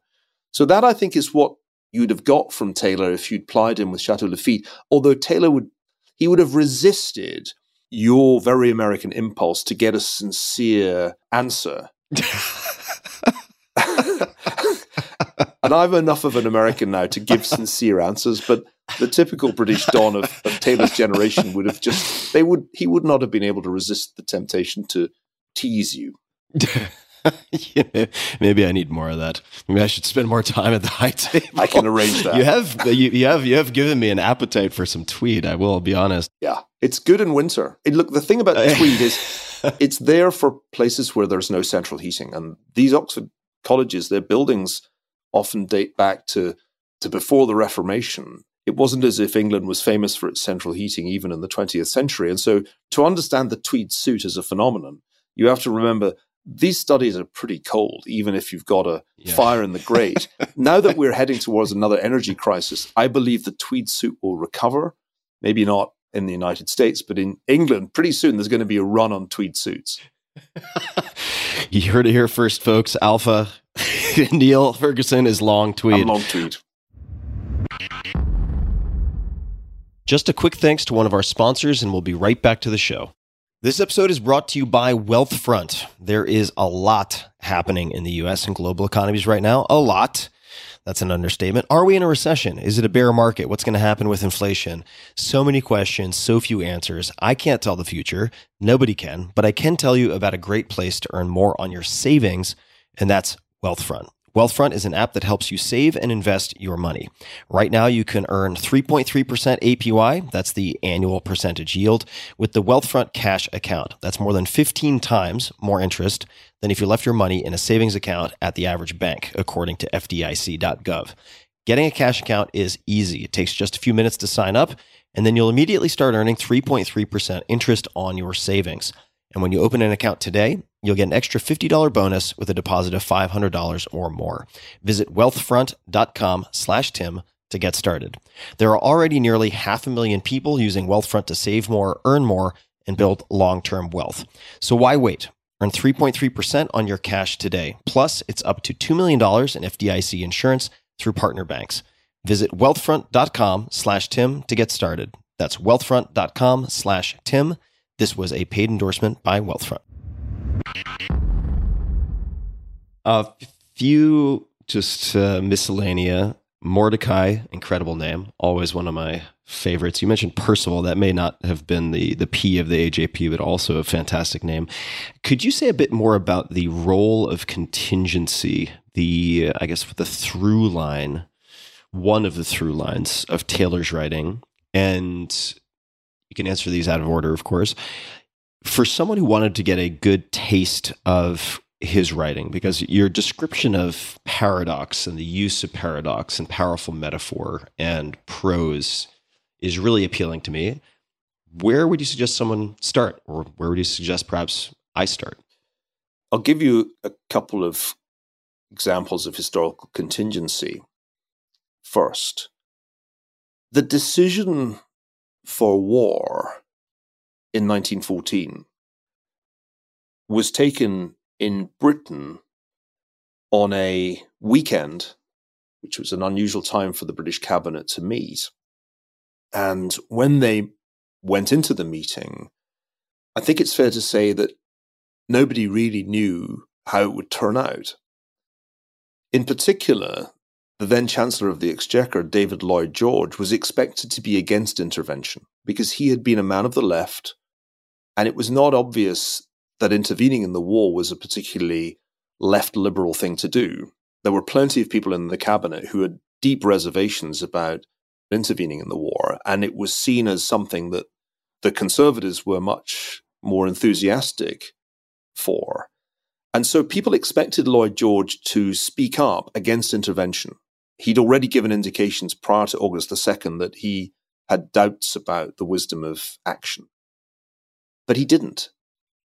So that I think is what you'd have got from Taylor if you'd plied him with Chateau Lafite. Although Taylor would he would have resisted your very American impulse to get a sincere answer. and I'm enough of an American now to give sincere answers, but the typical British Don of, of Taylor's generation would have just they would he would not have been able to resist the temptation to tease you. Yeah, maybe I need more of that. Maybe I should spend more time at the high table. I can arrange that. You have you, you have you have given me an appetite for some tweed. I will be honest. Yeah, it's good in winter. It, look, the thing about tweed is it's there for places where there's no central heating, and these Oxford colleges, their buildings often date back to to before the Reformation. It wasn't as if England was famous for its central heating even in the 20th century, and so to understand the tweed suit as a phenomenon, you have to remember these studies are pretty cold, even if you've got a Yeah. fire in the grate. now that we're heading towards another energy crisis, I believe the tweed suit will recover. Maybe not in the United States, but in England, pretty soon there's going to be a run on tweed suits. You heard it here first, folks. Alpha Niall Ferguson is long tweed. I'm long tweed. Just a quick thanks to one of our sponsors, and we'll be right back to the show. This episode is brought to you by Wealthfront. There is a lot happening in the US and global economies right now. A lot. That's an understatement. Are we in a recession? Is it a bear market? What's going to happen with inflation? So many questions, so few answers. I can't tell the future. Nobody can, but I can tell you about a great place to earn more on your savings, and that's Wealthfront. Wealthfront is an app that helps you save and invest your money. Right now, you can earn 3.3% APY, that's the annual percentage yield, with the Wealthfront cash account. That's more than 15 times more interest than if you left your money in a savings account at the average bank, according to FDIC.gov. Getting a cash account is easy. It takes just a few minutes to sign up, and then you'll immediately start earning 3.3% interest on your savings. And when you open an account today, you'll get an extra $50 bonus with a deposit of $500 or more. Visit wealthfront.com slash Tim to get started. There are already nearly half a million people using Wealthfront to save more, earn more, and build long-term wealth. So why wait? Earn 3.3% on your cash today. Plus, it's up to $2 million in FDIC insurance through partner banks. Visit wealthfront.com slash Tim to get started. That's wealthfront.com slash Tim. This was a paid endorsement by Wealthfront. A few just uh, miscellanea. Mordecai, incredible name, always one of my favorites. You mentioned Percival, that may not have been the the P of the AJP, but also a fantastic name. Could you say a bit more about the role of contingency? The I guess the through line, one of the through lines of Taylor's writing, and you can answer these out of order, of course. For someone who wanted to get a good taste of his writing, because your description of paradox and the use of paradox and powerful metaphor and prose is really appealing to me. Where would you suggest someone start, or where would you suggest perhaps I start? I'll give you a couple of examples of historical contingency. First, the decision for war in 1914 was taken in Britain on a weekend, which was an unusual time for the British cabinet to meet. And when they went into the meeting, I think it's fair to say that nobody really knew how it would turn out. In particular, the then Chancellor of the Exchequer, David Lloyd George, was expected to be against intervention because he had been a man of the left, and it was not obvious that intervening in the war was a particularly left liberal thing to do. There were plenty of people in the cabinet who had deep reservations about intervening in the war, and it was seen as something that the conservatives were much more enthusiastic for. And so people expected Lloyd George to speak up against intervention. He'd already given indications prior to August the 2nd that he had doubts about the wisdom of action. But he didn't,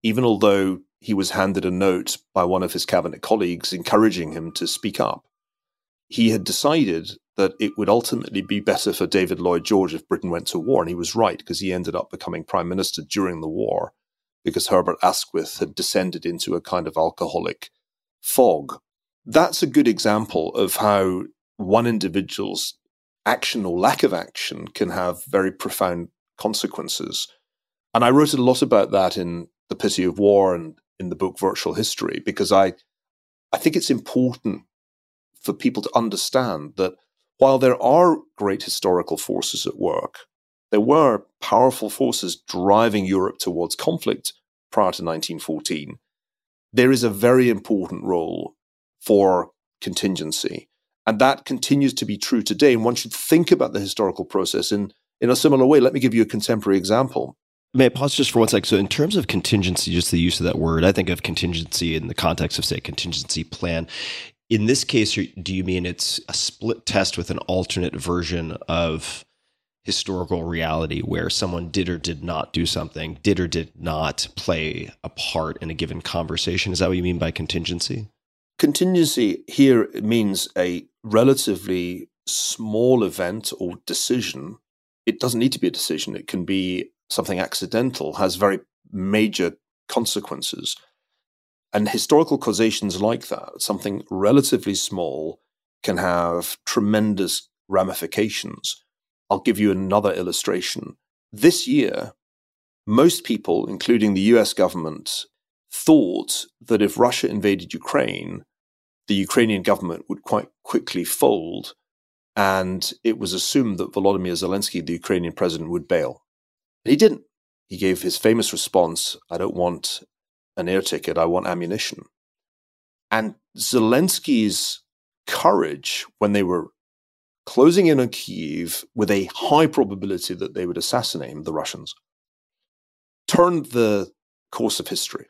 even although he was handed a note by one of his cabinet colleagues encouraging him to speak up. He had decided that it would ultimately be better for David Lloyd George if Britain went to war, and he was right because he ended up becoming prime minister during the war because Herbert Asquith had descended into a kind of alcoholic fog. That's a good example of how one individual's action or lack of action can have very profound consequences. And I wrote a lot about that in The Pity of War and in the book Virtual History because I I think it's important for people to understand that while there are great historical forces at work, there were powerful forces driving Europe towards conflict prior to 1914. there is a very important role for contingency. And that continues to be true today. And one should think about the historical process in, in a similar way. Let me give you a contemporary example. May I pause just for one second? So, in terms of contingency, just the use of that word, I think of contingency in the context of, say, contingency plan. In this case, do you mean it's a split test with an alternate version of historical reality where someone did or did not do something, did or did not play a part in a given conversation? Is that what you mean by contingency? Contingency here means a relatively small event or decision. It doesn't need to be a decision, it can be something accidental, has very major consequences. And historical causations like that, something relatively small, can have tremendous ramifications. I'll give you another illustration. This year, most people, including the US government, thought that if Russia invaded Ukraine, the Ukrainian government would quite quickly fold, and it was assumed that Volodymyr Zelensky, the Ukrainian president, would bail. He didn't. He gave his famous response I don't want an air ticket, I want ammunition. And Zelensky's courage when they were closing in on Kiev with a high probability that they would assassinate him, the Russians, turned the course of history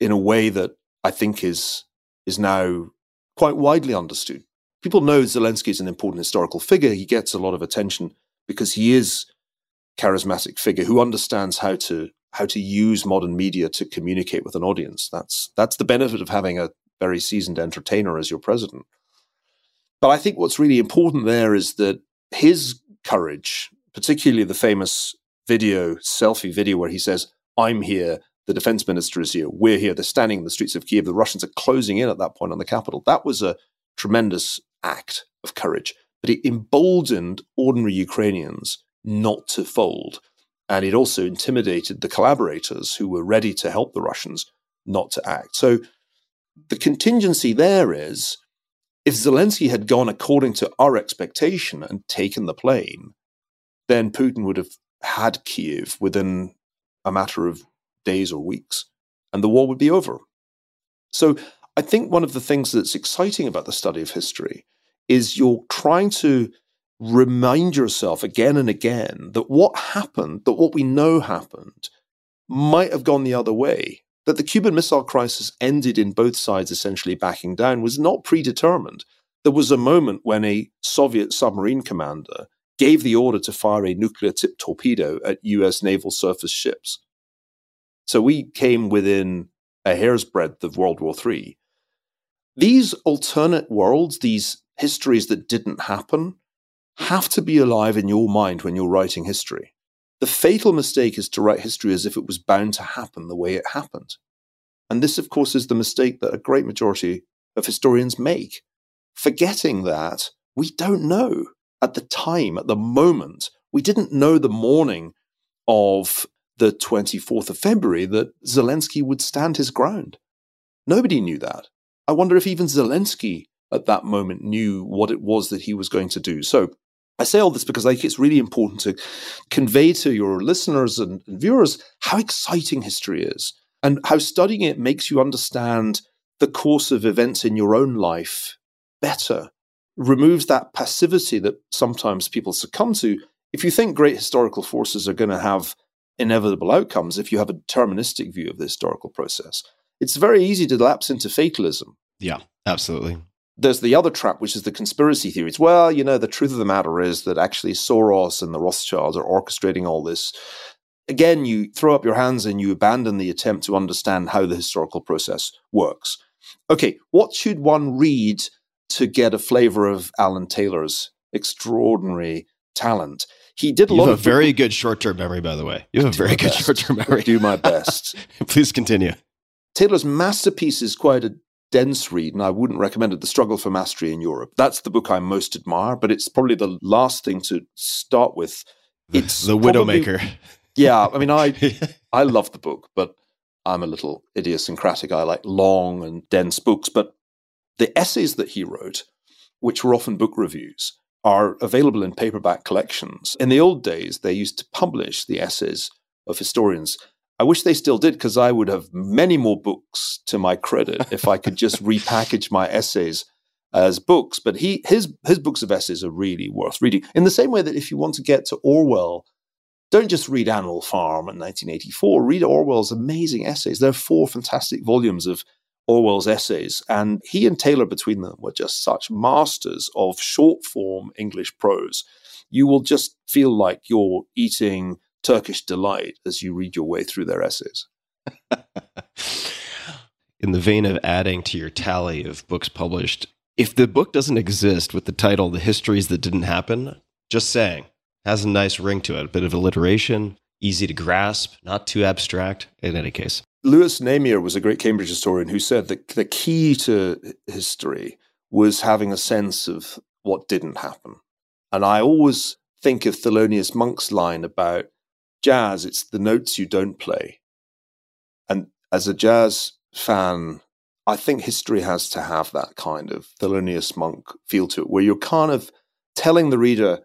in a way that I think is is now quite widely understood. People know Zelensky is an important historical figure. He gets a lot of attention because he is charismatic figure who understands how to how to use modern media to communicate with an audience. That's that's the benefit of having a very seasoned entertainer as your president. But I think what's really important there is that his courage, particularly the famous video, selfie video where he says, I'm here, the defense minister is here, we're here, they're standing in the streets of Kiev, the Russians are closing in at that point on the capital. That was a tremendous act of courage, but it emboldened ordinary Ukrainians not to fold. And it also intimidated the collaborators who were ready to help the Russians not to act. So the contingency there is if Zelensky had gone according to our expectation and taken the plane, then Putin would have had Kiev within a matter of days or weeks, and the war would be over. So I think one of the things that's exciting about the study of history is you're trying to remind yourself again and again that what happened, that what we know happened, might have gone the other way that the Cuban Missile Crisis ended in both sides essentially backing down was not predetermined. There was a moment when a Soviet submarine commander gave the order to fire a nuclear tipped torpedo at US naval surface ships. So we came within a hair's breadth of World War III. These alternate worlds, these histories that didn't happen, have to be alive in your mind when you're writing history. The fatal mistake is to write history as if it was bound to happen the way it happened. And this, of course, is the mistake that a great majority of historians make, forgetting that we don't know at the time, at the moment. We didn't know the morning of the 24th of February that Zelensky would stand his ground. Nobody knew that. I wonder if even Zelensky at that moment knew what it was that he was going to do. So I say all this because I think it's really important to convey to your listeners and, viewers how exciting history is and how studying it makes you understand the course of events in your own life better, removes that passivity that sometimes people succumb to. If you think great historical forces are going to have inevitable outcomes, if you have a deterministic view of the historical process, it's very easy to lapse into fatalism. Yeah, absolutely there's the other trap, which is the conspiracy theories. Well, you know, the truth of the matter is that actually Soros and the Rothschilds are orchestrating all this. Again, you throw up your hands and you abandon the attempt to understand how the historical process works. Okay, what should one read to get a flavor of Alan Taylor's extraordinary talent? He did a you lot have of a very good short-term memory, by the way. You have a very good best. short-term memory. do my best. Please continue. Taylor's masterpiece is quite a dense read, and I wouldn't recommend it. The Struggle for Mastery in Europe. That's the book I most admire, but it's probably the last thing to start with. It's the Widowmaker. Yeah, I mean, I I love the book, but I'm a little idiosyncratic. I like long and dense books, but the essays that he wrote, which were often book reviews, are available in paperback collections. In the old days, they used to publish the essays of historians I wish they still did because I would have many more books to my credit if I could just repackage my essays as books. But he his his books of essays are really worth reading. In the same way that if you want to get to Orwell, don't just read Animal Farm in 1984. Read Orwell's amazing essays. There are four fantastic volumes of Orwell's essays, and he and Taylor between them were just such masters of short form English prose. You will just feel like you're eating Turkish delight as you read your way through their essays. In the vein of adding to your tally of books published, if the book doesn't exist with the title The Histories That Didn't Happen, just saying, has a nice ring to it, a bit of alliteration, easy to grasp, not too abstract in any case. Lewis Namier was a great Cambridge historian who said that the key to history was having a sense of what didn't happen. And I always think of Thelonious Monk's line about jazz, it's the notes you don't play. And as a jazz fan, I think history has to have that kind of Thelonious Monk feel to it, where you're kind of telling the reader,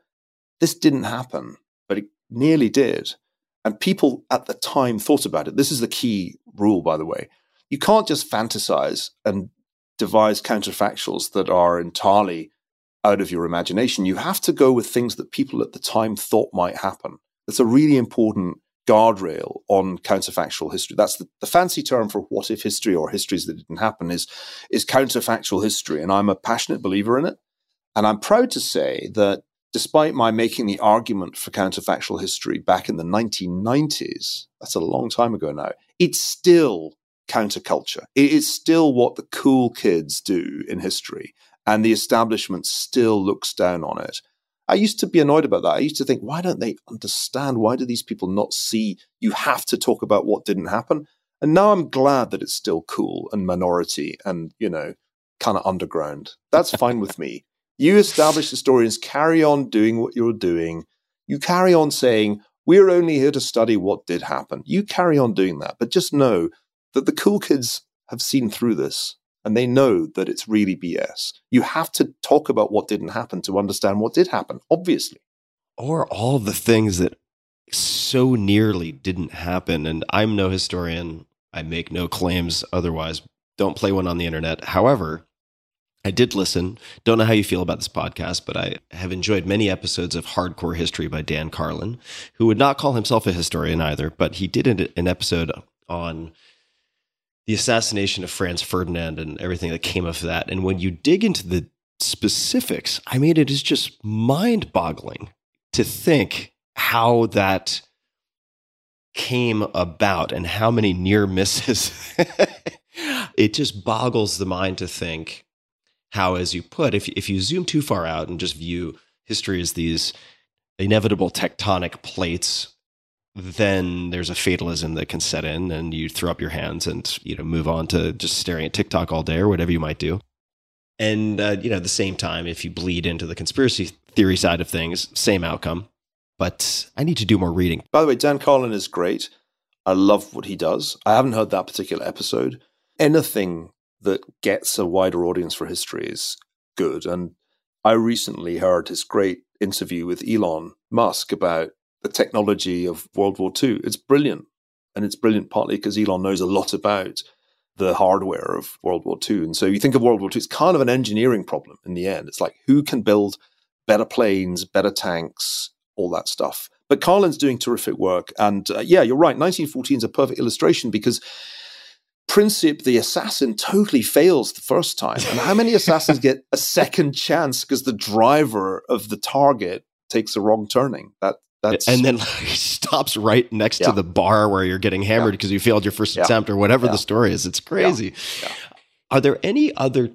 this didn't happen, but it nearly did. And people at the time thought about it. This is the key rule, by the way. You can't just fantasize and devise counterfactuals that are entirely out of your imagination. You have to go with things that people at the time thought might happen. That's a really important guardrail on counterfactual history. That's the, the, fancy term for what if history or histories that didn't happen is, is counterfactual history. And I'm a passionate believer in it. And I'm proud to say that despite my making the argument for counterfactual history back in the 1990s, that's a long time ago now, it's still counterculture. It is still what the cool kids do in history. And the establishment still looks down on it. I used to be annoyed about that. I used to think, why don't they understand? Why do these people not see you have to talk about what didn't happen? And now I'm glad that it's still cool and minority and, you know, kind of underground. That's fine with me. You established historians carry on doing what you're doing. You carry on saying, we're only here to study what did happen. You carry on doing that. But just know that the cool kids have seen through this and they know that it's really BS. You have to talk about what didn't happen to understand what did happen, obviously. Or all the things that so nearly didn't happen. And I'm no historian. I make no claims otherwise. Don't play one on the internet. However, I did listen. Don't know how you feel about this podcast, but I have enjoyed many episodes of Hardcore History by Dan Carlin, who would not call himself a historian either, but he did an episode on the assassination of Franz Ferdinand and everything that came of that. And when you dig into the specifics, I mean, it is just mind boggling to think how that came about and how many near misses. it just boggles the mind to think how, as you put, if, if you zoom too far out and just view history as these inevitable tectonic plates then there's a fatalism that can set in and you throw up your hands and you know move on to just staring at TikTok all day or whatever you might do. And uh, you know, at the same time, if you bleed into the conspiracy theory side of things, same outcome. But I need to do more reading. By the way, Dan Carlin is great. I love what he does. I haven't heard that particular episode. Anything that gets a wider audience for history is good. And I recently heard his great interview with Elon Musk about the technology of World War II. It's brilliant. And it's brilliant partly because Elon knows a lot about the hardware of World War II. And so you think of World War II, it's kind of an engineering problem in the end. It's like who can build better planes, better tanks, all that stuff. But Carlin's doing terrific work. And uh, yeah, you're right. 1914 is a perfect illustration because Princip, the assassin, totally fails the first time. And how many assassins get a second chance because the driver of the target takes a wrong turning? That that's, and then he stops right next yeah. to the bar where you're getting hammered because yeah. you failed your first yeah. attempt or whatever the story is. It's crazy. Are there any other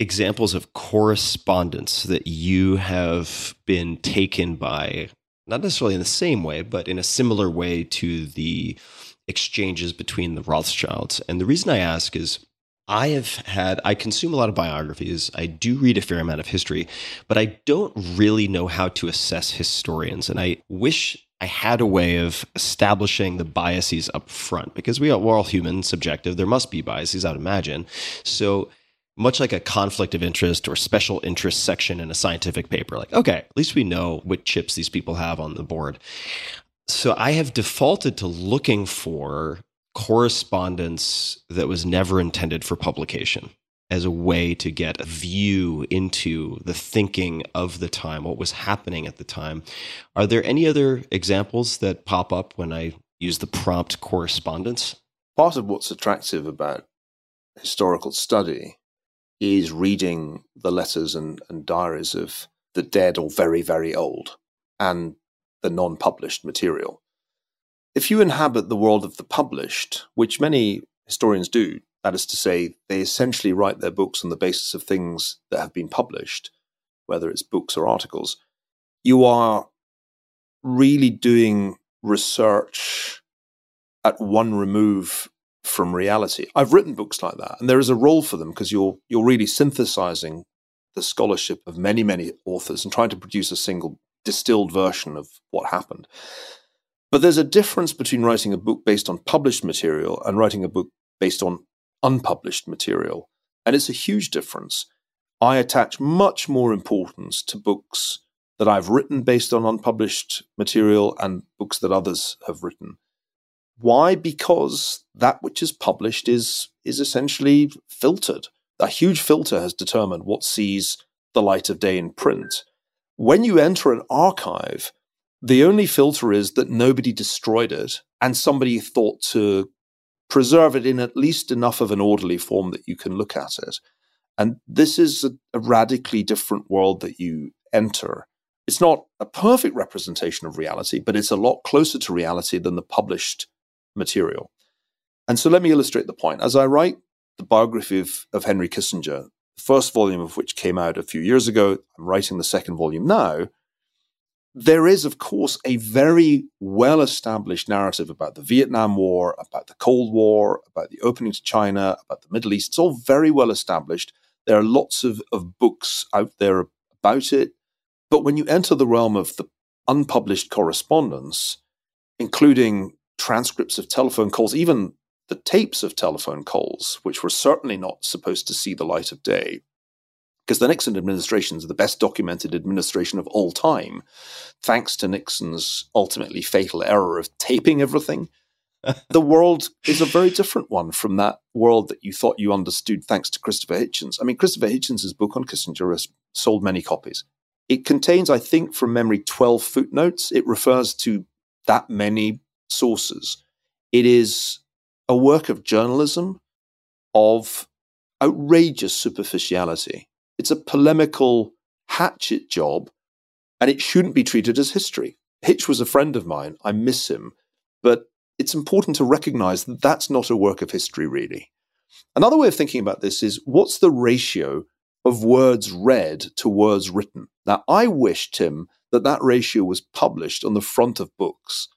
examples of correspondence that you have been taken by, not necessarily in the same way, but in a similar way to the exchanges between the Rothschilds? And the reason I ask is I have had, I consume a lot of biographies. I do read a fair amount of history, but I don't really know how to assess historians. And I wish I had a way of establishing the biases up front because we are, we're all human, subjective. There must be biases, I'd imagine. So, much like a conflict of interest or special interest section in a scientific paper, like, okay, at least we know what chips these people have on the board. So I have defaulted to looking for correspondence that was never intended for publication as a way to get a view into the thinking of the time, what was happening at the time. Are there any other examples that pop up when I use the prompt correspondence? Part of what's attractive about historical study is reading the letters and, and diaries of the dead or very, very old and the non published material. If you inhabit the world of the published, which many historians do, that is to say, they essentially write their books on the basis of things that have been published, whether it's books or articles, you are really doing research at one remove from reality. I've written books like that, and there is a role for them because you're you're really synthesizing the scholarship of many many authors and trying to produce a single distilled version of what happened. But there's a difference between writing a book based on published material and writing a book based on unpublished material, and it's a huge difference. I attach much more importance to books that I've written based on unpublished material and books that others have written. Why? Because that which is published is is essentially filtered. A huge filter has determined what sees the light of day in print. When you enter an archive, the only filter is that nobody destroyed it and somebody thought to preserve it in at least enough of an orderly form that you can look at it. And this is a, a radically different world that you enter. It's not a perfect representation of reality, but it's a lot closer to reality than the published material. And so let me illustrate the point. As I write the biography of, of Henry Kissinger, the first volume of which came out a few years ago, I'm writing the second volume now. There is, of course, a very well established narrative about the Vietnam War, about the Cold War, about the opening to China, about the Middle East. It's all very well established. There are lots of, of books out there about it. But when you enter the realm of the unpublished correspondence, including transcripts of telephone calls, even the tapes of telephone calls, which were certainly not supposed to see the light of day. Because the Nixon administration is the best documented administration of all time, thanks to Nixon's ultimately fatal error of taping everything. the world is a very different one from that world that you thought you understood thanks to Christopher Hitchens. I mean, Christopher Hitchens' book on Kissinger has sold many copies. It contains, I think, from memory, 12 footnotes. It refers to that many sources. It is a work of journalism of outrageous superficiality. It's a polemical hatchet job, and it shouldn't be treated as history. Hitch was a friend of mine. I miss him. But it's important to recognize that that's not a work of history, really. Another way of thinking about this is what's the ratio of words read to words written? Now, I wish, Tim, that that ratio was published on the front of books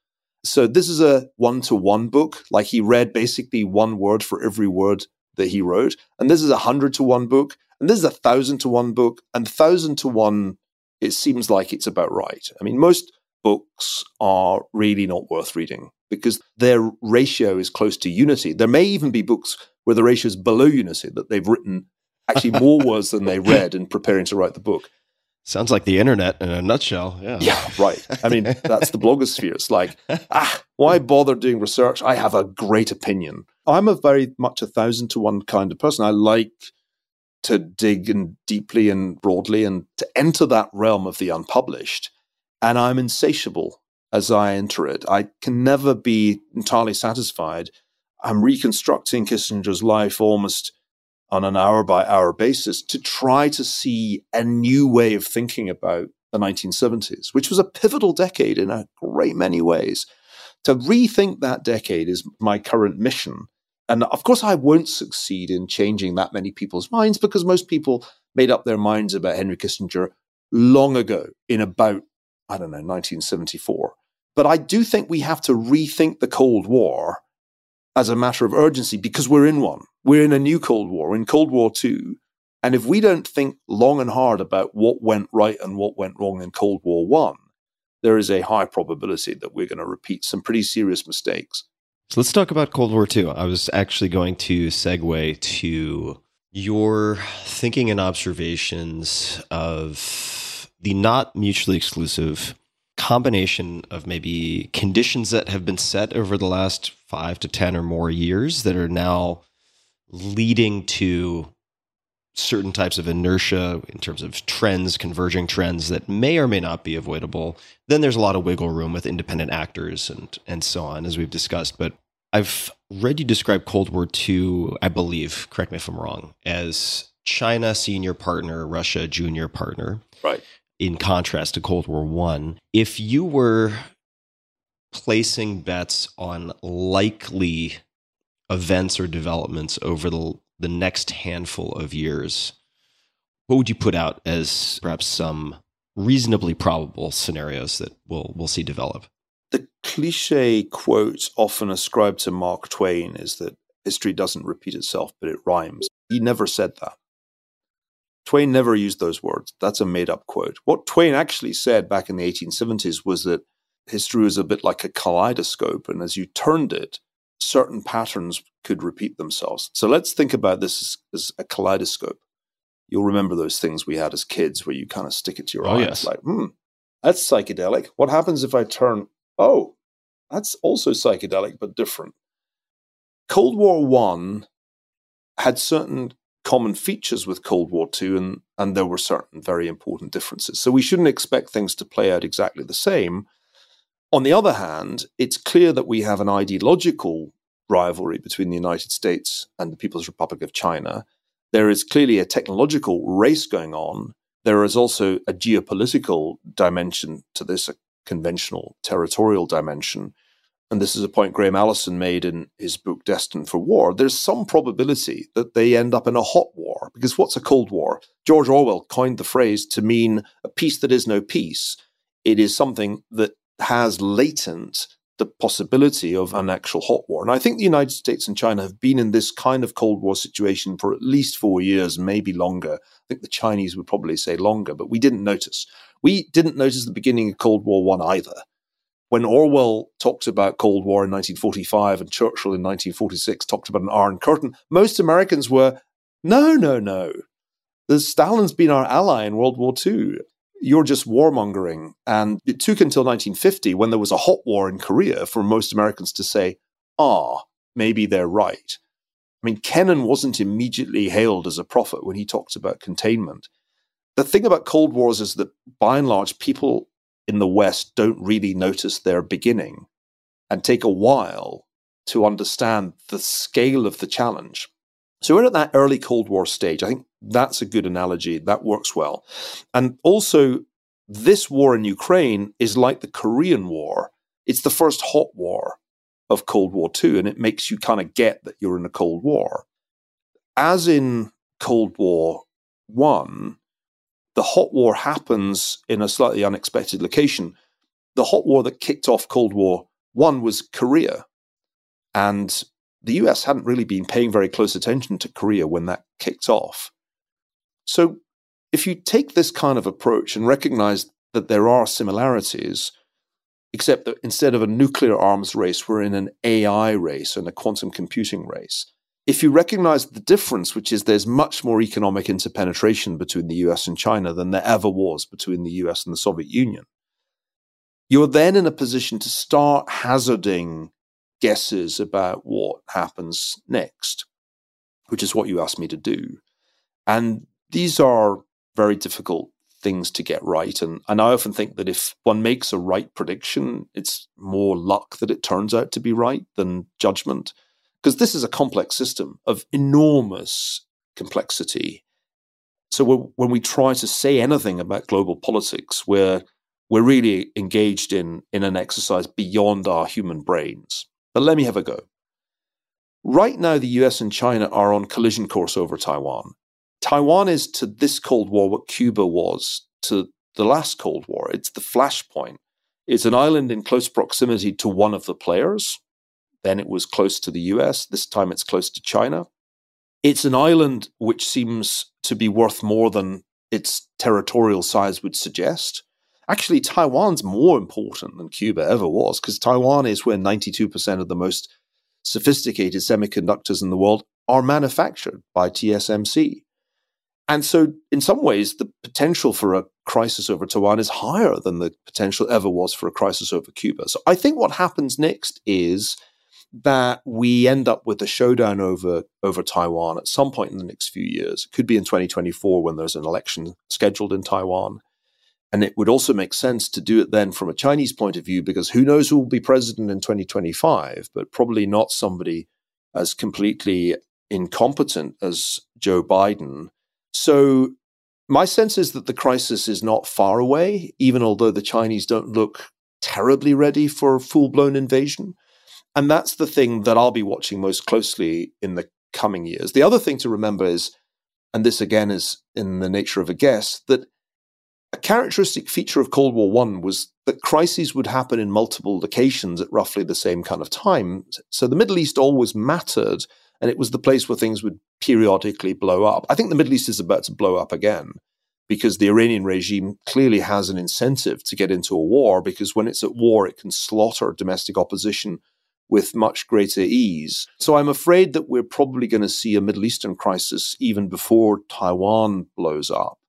so this is a one to one book. Like he read basically one word for every word that he wrote. And this is a hundred to one book. And this is a thousand to one book. And thousand to one, it seems like it's about right. I mean, most books are really not worth reading because their ratio is close to unity. There may even be books where the ratio is below unity, that they've written actually more words than they read in preparing to write the book. Sounds like the internet in a nutshell. Yeah. Yeah, right. I mean, that's the blogosphere. It's like, ah, why bother doing research? I have a great opinion. I'm a very much a thousand to one kind of person. I like to dig and deeply and broadly and to enter that realm of the unpublished. And I'm insatiable as I enter it. I can never be entirely satisfied. I'm reconstructing Kissinger's life almost on an hour by hour basis to try to see a new way of thinking about the 1970s, which was a pivotal decade in a great many ways. To rethink that decade is my current mission. And of course, I won't succeed in changing that many people's minds because most people made up their minds about Henry Kissinger long ago, in about, I don't know, 1974. But I do think we have to rethink the Cold War as a matter of urgency because we're in one. We're in a new Cold War, in Cold War II. And if we don't think long and hard about what went right and what went wrong in Cold War One, there is a high probability that we're going to repeat some pretty serious mistakes. So let's talk about Cold War II. I was actually going to segue to your thinking and observations of the not mutually exclusive combination of maybe conditions that have been set over the last five to 10 or more years that are now leading to certain types of inertia in terms of trends, converging trends that may or may not be avoidable. Then there's a lot of wiggle room with independent actors and and so on, as we've discussed. But I've read you describe Cold War II, I believe, correct me if I'm wrong, as China senior partner, Russia junior partner. Right. In contrast to Cold War One. If you were placing bets on likely events or developments over the the next handful of years, what would you put out as perhaps some reasonably probable scenarios that we'll we'll see develop? The cliche quote often ascribed to Mark Twain is that history doesn't repeat itself, but it rhymes. He never said that. Twain never used those words. That's a made up quote. What Twain actually said back in the 1870s was that history was a bit like a kaleidoscope, and as you turned it, certain patterns could repeat themselves. So let's think about this as, as, a kaleidoscope. You'll remember those things we had as kids where you kind of stick it to your oh, eyes, yes. like, hmm, that's psychedelic. What happens if I turn? Oh, that's also psychedelic but different. Cold War One had certain common features with Cold War Two, and and there were certain very important differences. So we shouldn't expect things to play out exactly the same. On the other hand, it's clear that we have an ideological rivalry between the United States and the People's Republic of China. There is clearly a technological race going on. There is also a geopolitical dimension to this, a conventional territorial dimension. And this is a point Graham Allison made in his book Destined for War. There's some probability that they end up in a hot war. Because what's a Cold War? George Orwell coined the phrase to mean a peace that is no peace. It is something that has latent the possibility of an actual hot war. And I think the United States and China have been in this kind of Cold War situation for at least four years, maybe longer. I think the Chinese would probably say longer, but we didn't notice. We didn't notice the beginning of Cold War One either. When Orwell talked about Cold War in 1945 and Churchill in 1946 talked about an Iron Curtain, most Americans were, no, no, no. The Stalin's been our ally in World War II you're just warmongering. And it took until 1950, when there was a hot war in Korea, for most Americans to say, ah, maybe they're right. I mean, Kennan wasn't immediately hailed as a prophet when he talked about containment. The thing about Cold Wars is that by and large, people in the West don't really notice their beginning and take a while to understand the scale of the challenge. So we're at that early Cold War stage. I think that's a good analogy. That works well. And also, this war in Ukraine is like the Korean War. It's the first hot war of Cold War II, and it makes you kind of get that you're in a Cold War. As in Cold War One, the hot war happens in a slightly unexpected location. The hot war that kicked off Cold War One was Korea. And the US hadn't really been paying very close attention to Korea when that kicked off. So, if you take this kind of approach and recognize that there are similarities, except that instead of a nuclear arms race, we're in an AI race and a quantum computing race. If you recognize the difference, which is there's much more economic interpenetration between the US and China than there ever was between the US and the Soviet Union, you're then in a position to start hazarding guesses about what happens next, which is what you asked me to do. And these are very difficult things to get right. And, and I often think that if one makes a right prediction, it's more luck that it turns out to be right than judgment. Because this is a complex system of enormous complexity. So when we try to say anything about global politics, we're, we're really engaged in, in an exercise beyond our human brains. But let me have a go. Right now, the US and China are on collision course over Taiwan. Taiwan is to this Cold War what Cuba was to the last Cold War. It's the flashpoint. It's an island in close proximity to one of the players. Then it was close to the US. This time it's close to China. It's an island which seems to be worth more than its territorial size would suggest. Actually, Taiwan's more important than Cuba ever was because Taiwan is where 92% of the most sophisticated semiconductors in the world are manufactured by TSMC. And so, in some ways, the potential for a crisis over Taiwan is higher than the potential ever was for a crisis over Cuba. So, I think what happens next is that we end up with a showdown over over Taiwan at some point in the next few years. It could be in 2024 when there's an election scheduled in Taiwan. And it would also make sense to do it then from a Chinese point of view, because who knows who will be president in 2025, but probably not somebody as completely incompetent as Joe Biden. So my sense is that the crisis is not far away, even although the Chinese don't look terribly ready for a full blown invasion. And that's the thing that I'll be watching most closely in the coming years. The other thing to remember is, and this again is in the nature of a guess, that a characteristic feature of Cold War One was that crises would happen in multiple locations at roughly the same kind of time. So the Middle East always mattered, and it was the place where things would periodically blow up. I think the Middle East is about to blow up again because the Iranian regime clearly has an incentive to get into a war because when it's at war, it can slaughter domestic opposition with much greater ease. So I'm afraid that we're probably going to see a Middle Eastern crisis even before Taiwan blows up.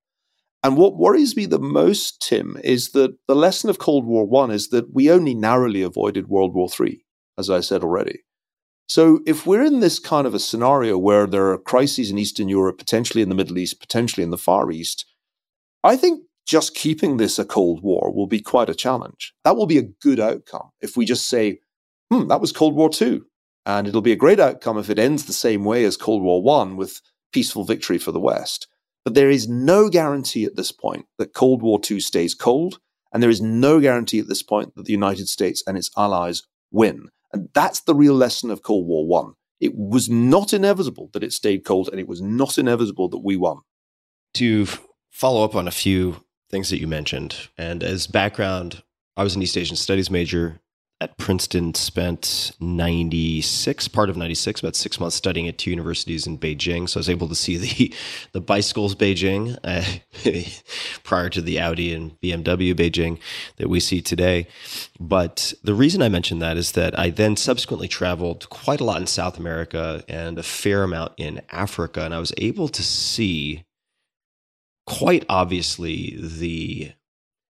And what worries me the most, Tim, is that the lesson of Cold War One is that we only narrowly avoided World War Three, as I said already. So if we're in this kind of a scenario where there are crises in Eastern Europe, potentially in the Middle East, potentially in the Far East, I think just keeping this a Cold War will be quite a challenge. That will be a good outcome if we just say, hmm, that was Cold War Two. And it'll be a great outcome if it ends the same way as Cold War One with peaceful victory for the West. But there is no guarantee at this point that Cold War II stays cold, and there is no guarantee at this point that the United States and its allies win. And that's the real lesson of Cold War One. It was not inevitable that it stayed cold, and it was not inevitable that we won. To follow up on a few things that you mentioned, and as background, I was an East Asian Studies major at Princeton, spent 96, part of 96, about six months studying at two universities in Beijing. So I was able to see the, the bicycles Beijing uh, prior to the Audi and BMW Beijing that we see today. But the reason I mentioned that is that I then subsequently traveled quite a lot in South America and a fair amount in Africa. And I was able to see quite obviously the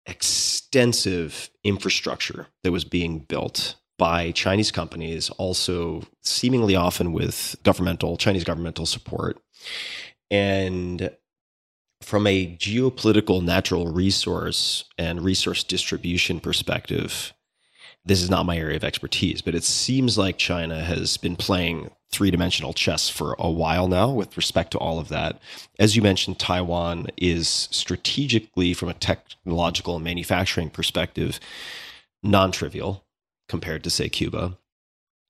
extensive infrastructure that was being built by Chinese companies, also seemingly often with governmental, Chinese governmental support. And from a geopolitical natural resource and resource distribution perspective, this is not my area of expertise, but it seems like China has been playing three dimensional chess for a while now with respect to all of that. As you mentioned, Taiwan is strategically, from a technological and manufacturing perspective, non trivial compared to, say, Cuba.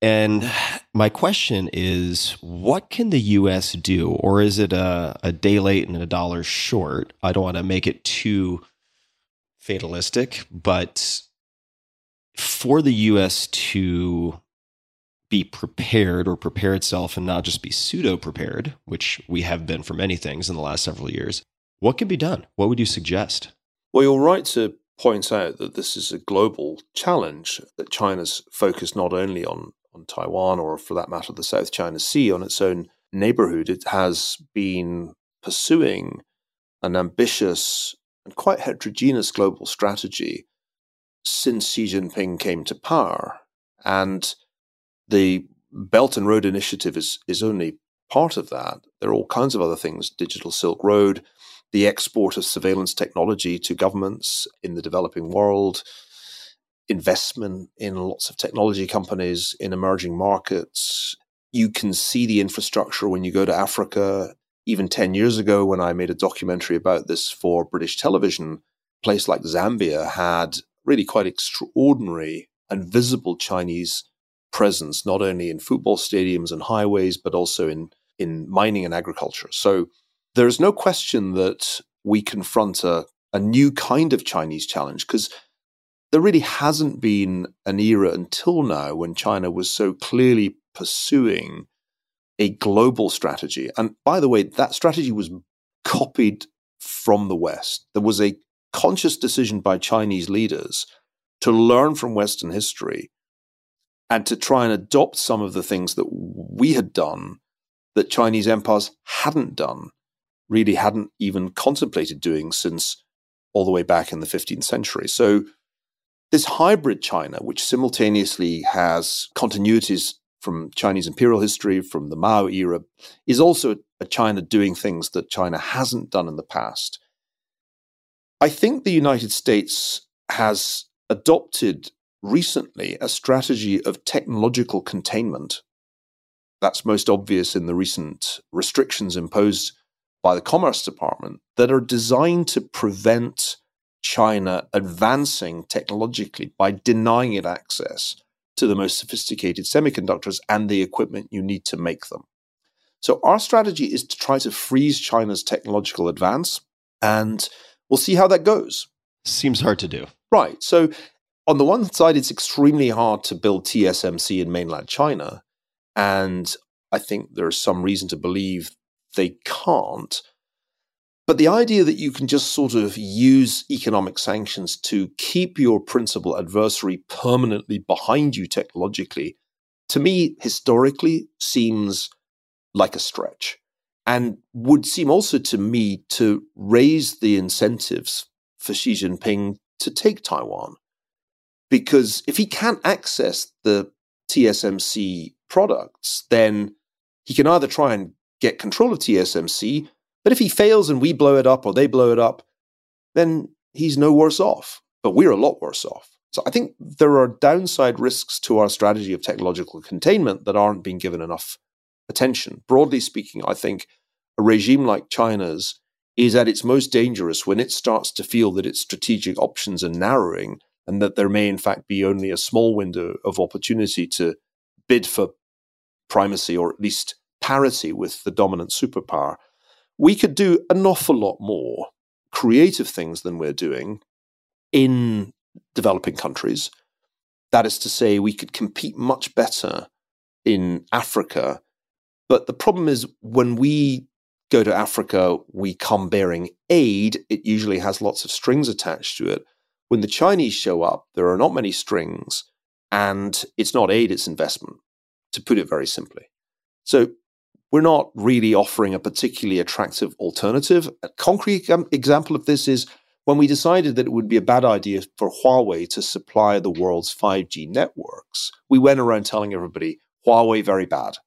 And my question is what can the US do? Or is it a, a day late and a dollar short? I don't want to make it too fatalistic, but for the US to be prepared or prepare itself and not just be pseudo prepared, which we have been for many things in the last several years, what can be done? What would you suggest? Well, you're right to point out that this is a global challenge, that China's focused not only on, on Taiwan or, for that matter, the South China Sea, on its own neighborhood. It has been pursuing an ambitious and quite heterogeneous global strategy since Xi Jinping came to power. And the Belt and Road Initiative is, is only part of that. There are all kinds of other things Digital Silk Road, the export of surveillance technology to governments in the developing world, investment in lots of technology companies in emerging markets. You can see the infrastructure when you go to Africa. Even 10 years ago, when I made a documentary about this for British television, a place like Zambia had really quite extraordinary and visible Chinese presence, not only in football stadiums and highways, but also in, in mining and agriculture. So there's no question that we confront a, a new kind of Chinese challenge because there really hasn't been an era until now when China was so clearly pursuing a global strategy. And by the way, that strategy was copied from the West. There was a conscious decision by Chinese leaders to learn from Western history and to try and adopt some of the things that we had done that Chinese empires hadn't done. really hadn't even contemplated doing since all the way back in the 15th century. So, this hybrid China, which simultaneously has continuities from Chinese imperial history, from the Mao era, is also a China doing things that China hasn't done in the past. I think the United States has adopted recently a strategy of technological containment. That's most obvious in the recent restrictions imposed by the Commerce Department that are designed to prevent China advancing technologically by denying it access to the most sophisticated semiconductors and the equipment you need to make them. So, our strategy is to try to freeze China's technological advance, and we'll see how that goes. Seems hard to do. Right. So, on the one side, it's extremely hard to build TSMC in mainland China. And I think there's some reason to believe they can't. But the idea that you can just sort of use economic sanctions to keep your principal adversary permanently behind you technologically, to me, historically, seems like a stretch and would seem also to me to raise the incentives for Xi Jinping to take Taiwan. Because if he can't access the TSMC products, then he can either try and get control of TSMC, but if he fails and we blow it up or they blow it up, then he's no worse off. But we're a lot worse off. So I think there are downside risks to our strategy of technological containment that aren't being given enough attention. Broadly speaking, I think a regime like China's is at its most dangerous when it starts to feel that its strategic options are narrowing and that there may, in fact, be only a small window of opportunity to bid for primacy or at least parity with the dominant superpower. We could do an awful lot more creative things than we're doing in developing countries. That is to say, we could compete much better in Africa. But the problem is when we go to Africa, we come bearing aid. It usually has lots of strings attached to it. When the Chinese show up, there are not many strings, and it's not aid, it's investment, to put it very simply. So we're not really offering a particularly attractive alternative. A concrete example of this is when we decided that it would be a bad idea for Huawei to supply the world's 5G networks, we went around telling everybody Huawei very bad.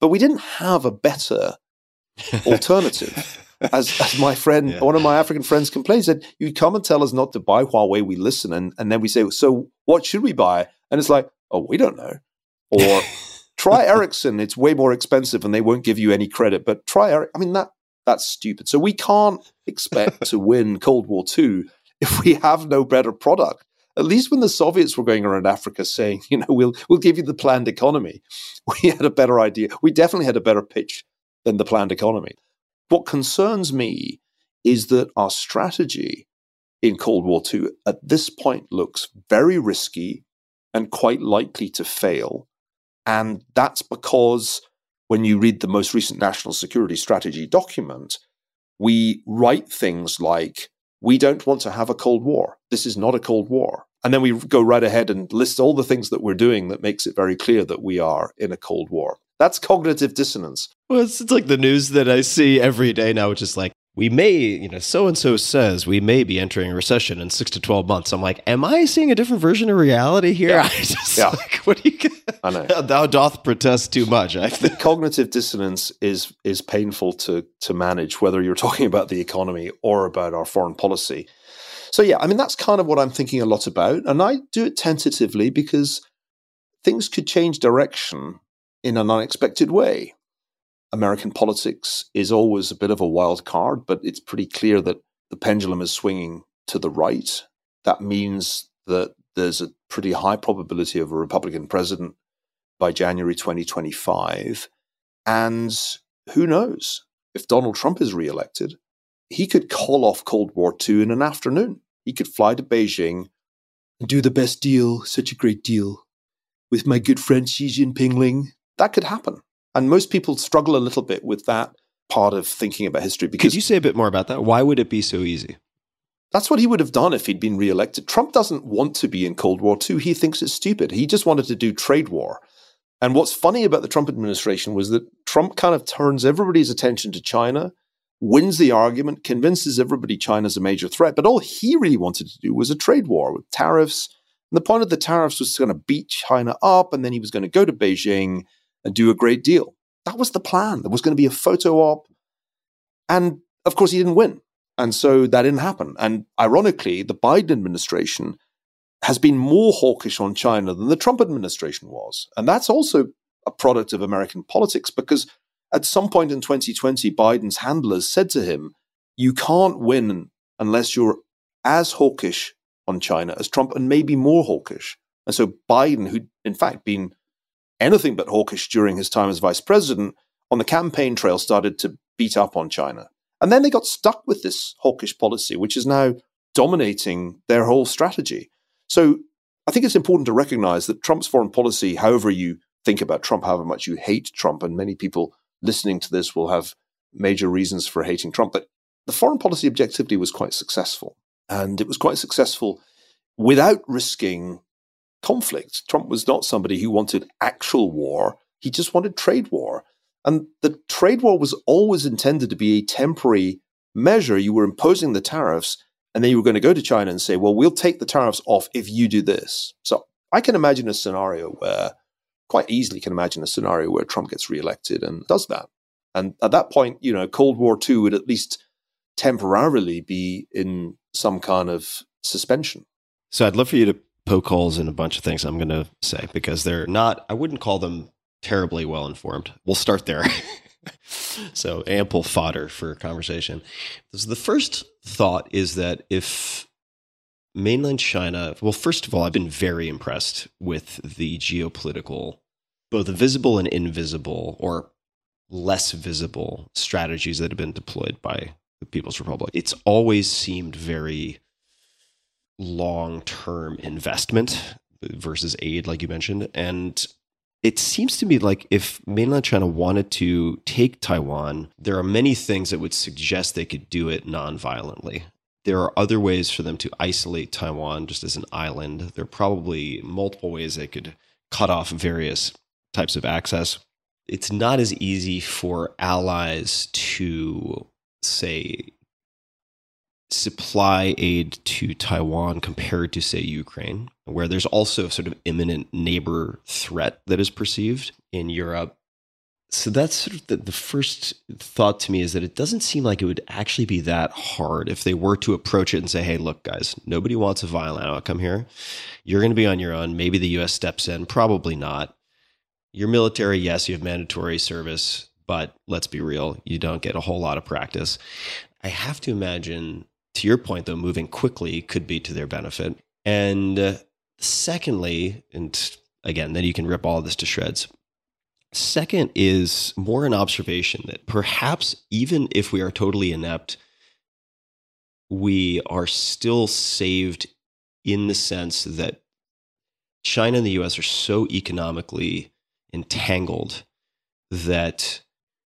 But we didn't have a better alternative. As, as my friend, yeah. one of my African friends complained, said, You come and tell us not to buy Huawei, we listen. And, and then we say, So what should we buy? And it's like, Oh, we don't know. Or try Ericsson. It's way more expensive and they won't give you any credit. But try Eric. I mean, that that's stupid. So we can't expect to win Cold War II if we have no better product. At least when the Soviets were going around Africa saying, you know, we'll we'll give you the planned economy, we had a better idea. We definitely had a better pitch than the planned economy. What concerns me is that our strategy in Cold War II at this point looks very risky and quite likely to fail. And that's because when you read the most recent national security strategy document, we write things like, we don't want to have a Cold War. This is not a Cold War. And then we go right ahead and list all the things that we're doing that makes it very clear that we are in a Cold War. That's cognitive dissonance. Well, it's, it's like the news that I see every day now, which is like, we may, you know, so and so says we may be entering a recession in six to 12 months. I'm like, am I seeing a different version of reality here? Yeah. I just, yeah. like, what do you, I know. Thou doth protest too much. I the cognitive dissonance is, is painful to, to manage, whether you're talking about the economy or about our foreign policy. So, yeah, I mean, that's kind of what I'm thinking a lot about. And I do it tentatively because things could change direction in an unexpected way. American politics is always a bit of a wild card, but it's pretty clear that the pendulum is swinging to the right. That means that there's a pretty high probability of a Republican president by January 2025. And who knows? If Donald Trump is reelected, he could call off Cold War II in an afternoon. He could fly to Beijing and do the best deal, such a great deal, with my good friend Xi Jinping Ling. That could happen. And most people struggle a little bit with that part of thinking about history. Because Could you say a bit more about that? Why would it be so easy? That's what he would have done if he'd been reelected. Trump doesn't want to be in Cold War II. He thinks it's stupid. He just wanted to do trade war. And what's funny about the Trump administration was that Trump kind of turns everybody's attention to China wins the argument, convinces everybody China's a major threat. But all he really wanted to do was a trade war with tariffs. And the point of the tariffs was going to beat China up, and then he was going to go to Beijing and do a great deal. That was the plan. There was going to be a photo op. And of course, he didn't win. And so that didn't happen. And ironically, the Biden administration has been more hawkish on China than the Trump administration was. And that's also a product of American politics because at some point in 2020, Biden's handlers said to him, You can't win unless you're as hawkish on China as Trump and maybe more hawkish. And so Biden, who'd in fact been anything but hawkish during his time as vice president, on the campaign trail started to beat up on China. And then they got stuck with this hawkish policy, which is now dominating their whole strategy. So I think it's important to recognize that Trump's foreign policy, however you think about Trump, however much you hate Trump, and many people listening to this will have major reasons for hating Trump, but the foreign policy objectivity was quite successful. And it was quite successful without risking conflict. Trump was not somebody who wanted actual war, he just wanted trade war. And the trade war was always intended to be a temporary measure. You were imposing the tariffs, and then you were going to go to China and say, well, we'll take the tariffs off if you do this. So I can imagine a scenario where, quite easily can imagine a scenario where Trump gets reelected and does that. And at that point, you know, Cold War II would at least temporarily be in some kind of suspension. So I'd love for you to poke holes in a bunch of things I'm going to say because they're not, I wouldn't call them terribly well informed. We'll start there. so ample fodder for conversation. So the first thought is that if mainland China, well, first of all, I've been very impressed with the geopolitical, both visible and invisible, or less visible strategies that have been deployed by the People's Republic. It's always seemed very long term investment versus aid, like you mentioned. And it seems to me like if mainland China wanted to take Taiwan, there are many things that would suggest they could do it non-violently. There are other ways for them to isolate Taiwan just as an island. There are probably multiple ways they could cut off various types of access. It's not as easy for allies to say supply aid to Taiwan compared to, say, Ukraine, where there's also sort of imminent neighbor threat that is perceived in Europe. So that's sort of the, the first thought to me is that it doesn't seem like it would actually be that hard if they were to approach it and say, hey, look, guys, nobody wants a violent outcome here. You're going to be on your own. Maybe the US steps in, probably not. Your military, yes, you have mandatory service, but let's be real, you don't get a whole lot of practice. I have to imagine to your point, though, moving quickly could be to their benefit. And uh, secondly, and again, then you can rip all this to shreds. Second is more an observation that perhaps even if we are totally inept, we are still saved in the sense that China and the US are so economically entangled that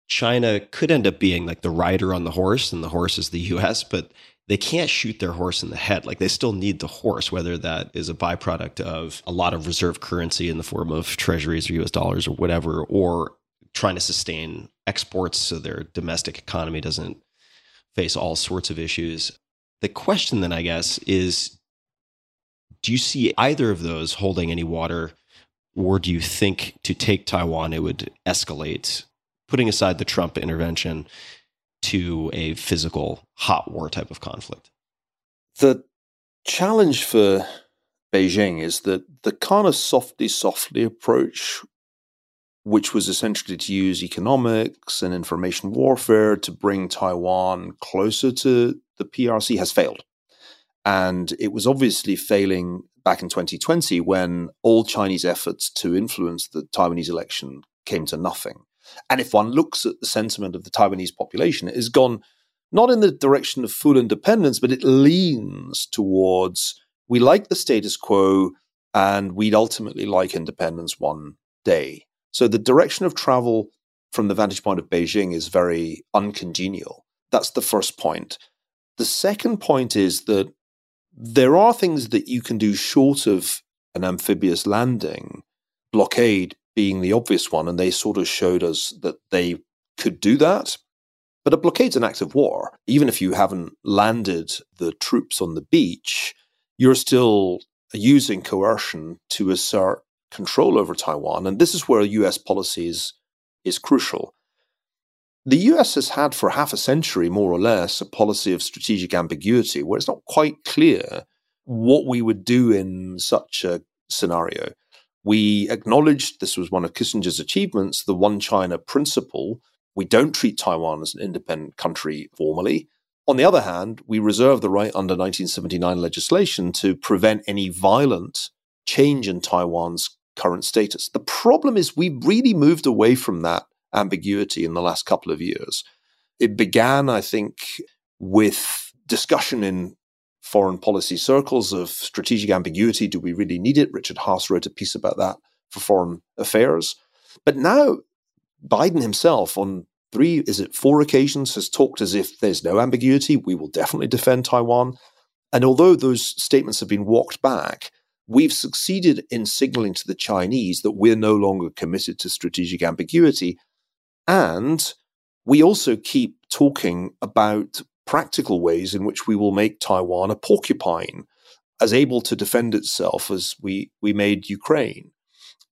China could end up being like the rider on the horse and the horse is the US, but they can't shoot their horse in the head. Like they still need the horse, whether that is a byproduct of a lot of reserve currency in the form of treasuries or US dollars or whatever, or trying to sustain exports so their domestic economy doesn't face all sorts of issues. The question then, I guess, is do you see either of those holding any water, or do you think to take Taiwan it would escalate, putting aside the Trump intervention? To a physical hot war type of conflict. The challenge for Beijing is that the kind of softly, softly approach, which was essentially to use economics and information warfare to bring Taiwan closer to the PRC, has failed. And it was obviously failing back in 2020 when all Chinese efforts to influence the Taiwanese election came to nothing. And if one looks at the sentiment of the Taiwanese population, it has gone not in the direction of full independence, but it leans towards we like the status quo and we'd ultimately like independence one day. So the direction of travel from the vantage point of Beijing is very uncongenial. That's the first point. The second point is that there are things that you can do short of an amphibious landing, blockade being the obvious one, and they sort of showed us that they could do that. But a blockade's an act of war. Even if you haven't landed the troops on the beach, you're still using coercion to assert control over Taiwan. And this is where US policy is, is crucial. The US has had for half a century, more or less, a policy of strategic ambiguity where it's not quite clear what we would do in such a scenario. We acknowledged this was one of Kissinger's achievements, the one China principle. We don't treat Taiwan as an independent country formally. On the other hand, we reserve the right under 1979 legislation to prevent any violent change in Taiwan's current status. The problem is we've really moved away from that ambiguity in the last couple of years. It began, I think, with discussion in foreign policy circles of strategic ambiguity. Do we really need it? Richard Haass wrote a piece about that for Foreign Affairs. But now, Biden himself, on three, is it four occasions, has talked as if there's no ambiguity. We will definitely defend Taiwan. And although those statements have been walked back, we've succeeded in signaling to the Chinese that we're no longer committed to strategic ambiguity. And we also keep talking about practical ways in which we will make Taiwan a porcupine, as able to defend itself as we, we made Ukraine.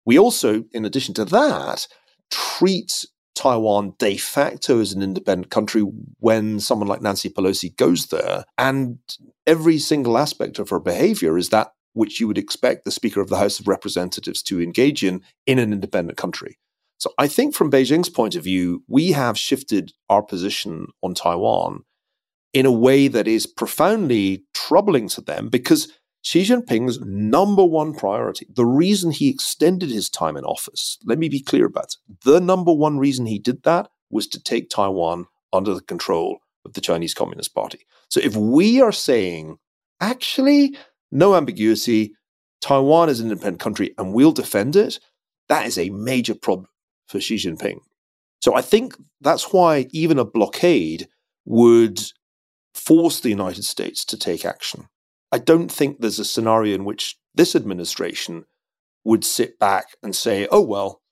We also, in addition to that, treat Taiwan de facto as an independent country when someone like Nancy Pelosi goes there. And every single aspect of her behavior is that which you would expect the Speaker of the House of Representatives to engage in in an independent country. So I think from Beijing's point of view, we have shifted our position on Taiwan in a way that is profoundly troubling to them because Xi Jinping's number one priority, the reason he extended his time in office, let me be clear about it. The number one reason he did that was to take Taiwan under the control of the Chinese Communist Party. So if we are saying, actually, no ambiguity, Taiwan is an independent country and we'll defend it, that is a major problem for Xi Jinping. So I think that's why even a blockade would force the United States to take action. I don't think there's a scenario in which this administration would sit back and say, oh, well,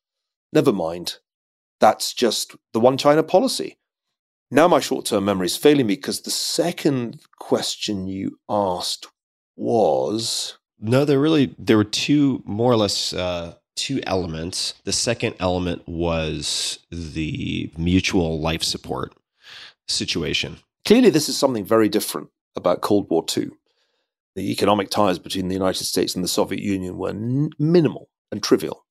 never mind. That's just the one China policy. Now my short term memory is failing me because the second question you asked was. No, there really there were two more or less uh, two elements. The second element was the mutual life support situation. Clearly, this is something very different about Cold War II. The economic ties between the United States and the Soviet Union were n- minimal and trivial,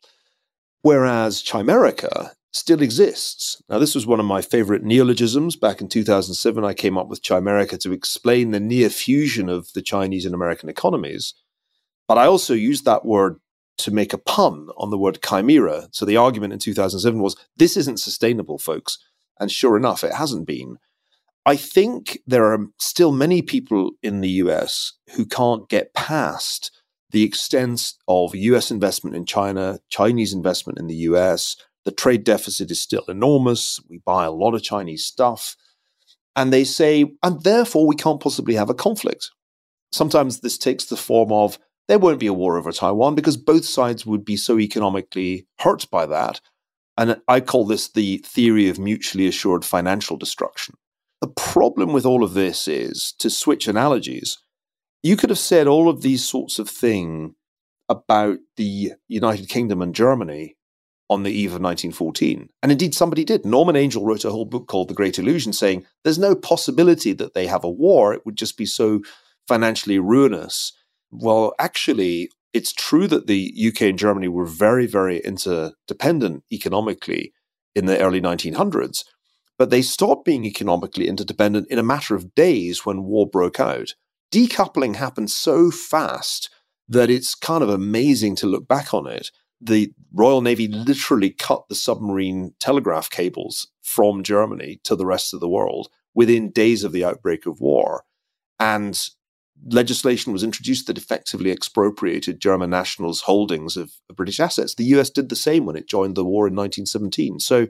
whereas Chimerica still exists. Now, this was one of my favorite neologisms. Back in 2007, I came up with Chimerica to explain the near fusion of the Chinese and American economies. But I also used that word to make a pun on the word chimera. So the argument in 2007 was this isn't sustainable, folks. And sure enough, it hasn't been. I think there are still many people in the US who can't get past the extent of US investment in China, Chinese investment in the US. The trade deficit is still enormous. We buy a lot of Chinese stuff. And they say, and therefore we can't possibly have a conflict. Sometimes this takes the form of there won't be a war over Taiwan because both sides would be so economically hurt by that. And I call this the theory of mutually assured financial destruction. The problem with all of this is, to switch analogies, you could have said all of these sorts of things about the United Kingdom and Germany on the eve of 1914. And indeed, somebody did. Norman Angell wrote a whole book called The Great Illusion, saying there's no possibility that they have a war. It would just be so financially ruinous well, actually, it's true that the UK and Germany were very, very interdependent economically in the early 1900s, but they stopped being economically interdependent in a matter of days when war broke out. Decoupling happened so fast that it's kind of amazing to look back on it. The Royal Navy literally cut the submarine telegraph cables from Germany to the rest of the world within days of the outbreak of war. And legislation was introduced that effectively expropriated German nationals' holdings of, British assets. The US did the same when it joined the war in 1917. So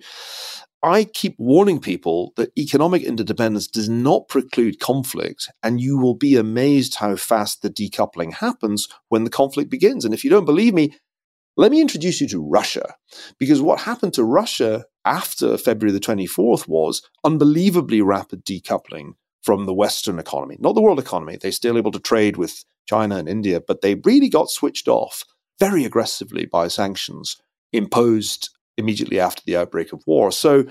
I keep warning people that economic interdependence does not preclude conflict, and you will be amazed how fast the decoupling happens when the conflict begins. And if you don't believe me, let me introduce you to Russia, because what happened to Russia after February the 24th was unbelievably rapid decoupling from the Western economy, not the world economy. They're still able to trade with China and India, but they really got switched off very aggressively by sanctions imposed immediately after the outbreak of war. So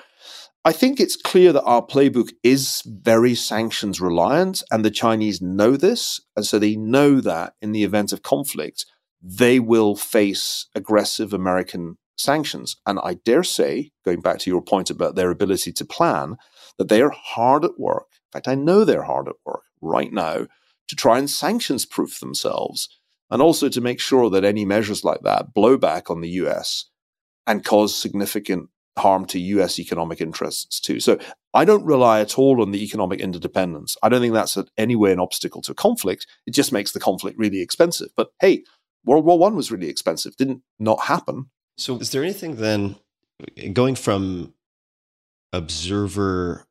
I think it's clear that our playbook is very sanctions reliant, and the Chinese know this. And so they know that in the event of conflict, they will face aggressive American sanctions. And I dare say, going back to your point about their ability to plan, that they are hard at work. Fact, I know they're hard at work right now to try and sanctions proof themselves and also to make sure that any measures like that blow back on the US and cause significant harm to US economic interests too. So I don't rely at all on the economic interdependence. I don't think that's in any way an obstacle to conflict. It just makes the conflict really expensive. But hey, World War One was really expensive. Didn't not happen. So is there anything then going from observer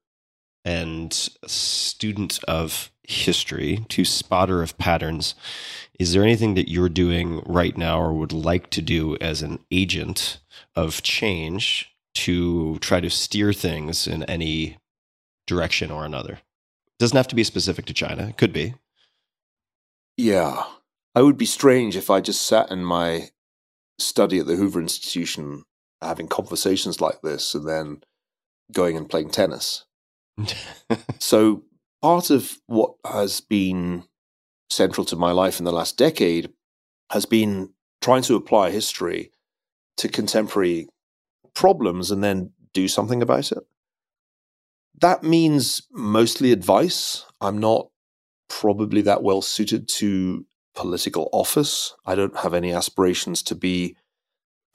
and student of history to spotter of patterns is there anything that you're doing right now or would like to do as an agent of change to try to steer things in any direction or another? It doesn't have to be specific to China. It could be. Yeah. I would be strange if I just sat in my study at the Hoover Institution having conversations like this and then going and playing tennis. So part of what has been central to my life in the last decade has been trying to apply history to contemporary problems and then do something about it. That means mostly advice. I'm not probably that well suited to political office. I don't have any aspirations to be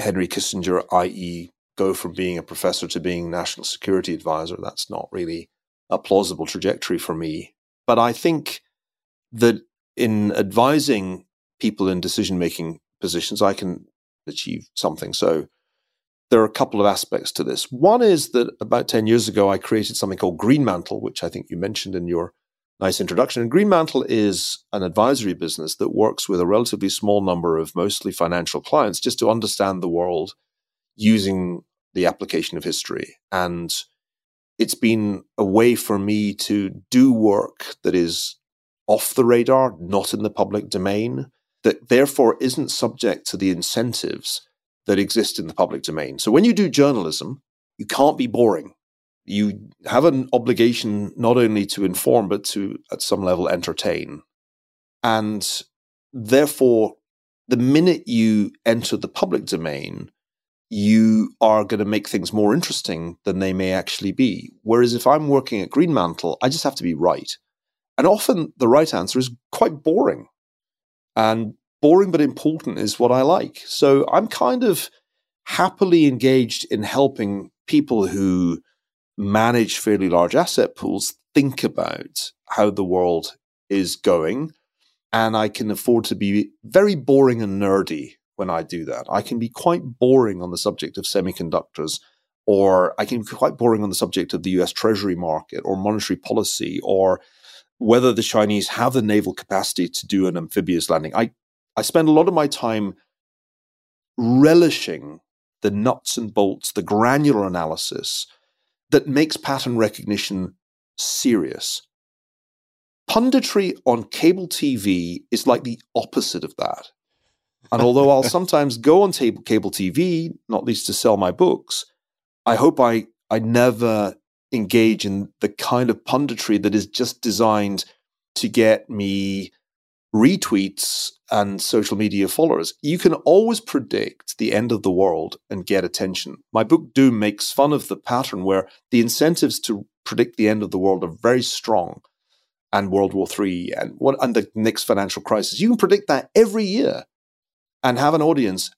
Henry Kissinger, i.e., go from being a professor to being national security advisor. That's not really a plausible trajectory for me. But I think that in advising people in decision making positions, I can achieve something. So there are a couple of aspects to this. One is that about 10 years ago, I created something called Greenmantle, which I think you mentioned in your nice introduction. And Greenmantle is an advisory business that works with a relatively small number of mostly financial clients just to understand the world using the application of history. And it's been a way for me to do work that is off the radar, not in the public domain, that therefore isn't subject to the incentives that exist in the public domain. So when you do journalism, you can't be boring. You have an obligation not only to inform, but to, at some level, entertain. And therefore, the minute you enter the public domain, you are going to make things more interesting than they may actually be. Whereas if I'm working at Greenmantle, I just have to be right. And often the right answer is quite boring. And boring but important is what I like. So I'm kind of happily engaged in helping people who manage fairly large asset pools think about how the world is going. And I can afford to be very boring and nerdy when I do that. I can be quite boring on the subject of semiconductors, or I can be quite boring on the subject of the US Treasury market or monetary policy or whether the Chinese have the naval capacity to do an amphibious landing. I, I spend a lot of my time relishing the nuts and bolts, the granular analysis that makes pattern recognition serious. Punditry on cable TV is like the opposite of that. And although I'll sometimes go on cable TV, not least to sell my books, I hope I, I never engage in the kind of punditry that is just designed to get me retweets and social media followers. You can always predict the end of the world and get attention. My book Doom makes fun of the pattern where the incentives to predict the end of the world are very strong and World War III and what and the next financial crisis. You can predict that every year and have an audience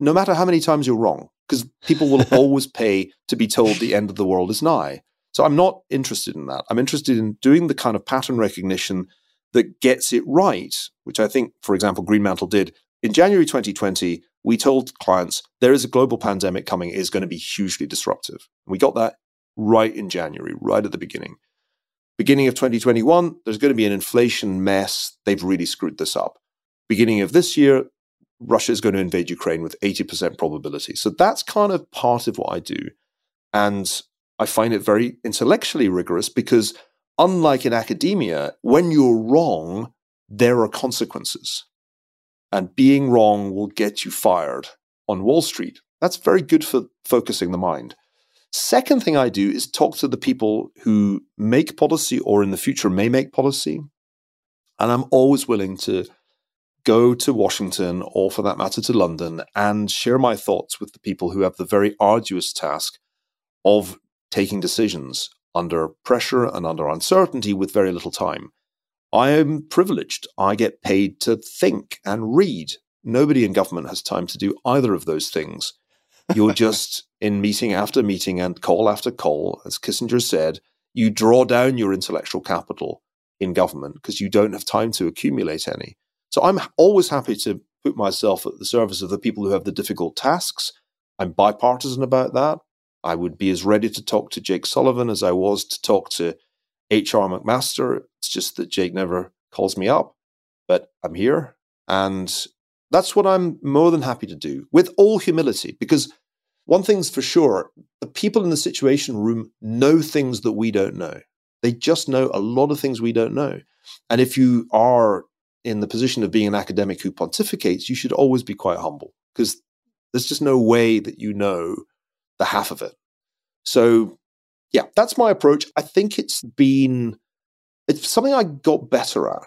no matter how many times you're wrong because people will always pay to be told the end of the world is nigh. So I'm not interested in that. I'm interested in doing the kind of pattern recognition that gets it right, which I think, for example, Greenmantle did. In January 2020, we told clients there is a global pandemic coming, it is going to be hugely disruptive. We got that right in January, right at the beginning. Beginning of 2021, there's going to be an inflation mess. They've really screwed this up. Beginning of this year, Russia is going to invade Ukraine with 80% probability. So that's kind of part of what I do. And I find it very intellectually rigorous because, unlike in academia, when you're wrong, there are consequences. And being wrong will get you fired on Wall Street. That's very good for focusing the mind. Second thing I do is talk to the people who make policy or in the future may make policy. And I'm always willing to go to Washington or for that matter to London and share my thoughts with the people who have the very arduous task of taking decisions under pressure and under uncertainty with very little time. I am privileged. I get paid to think and read. Nobody in government has time to do either of those things. You're just in meeting after meeting and call after call, as Kissinger said, you draw down your intellectual capital in government because you don't have time to accumulate any. So I'm always happy to put myself at the service of the people who have the difficult tasks. I'm bipartisan about that. I would be as ready to talk to Jake Sullivan as I was to talk to H.R. McMaster. It's just that Jake never calls me up, but I'm here. And that's what I'm more than happy to do with all humility, because one thing's for sure the people in the situation room know things that we don't know. They just know a lot of things we don't know. And if you are in the position of being an academic who pontificates, you should always be quite humble because there's just no way that you know the half of it. So, yeah, that's my approach. I think it's been it's something I got better at.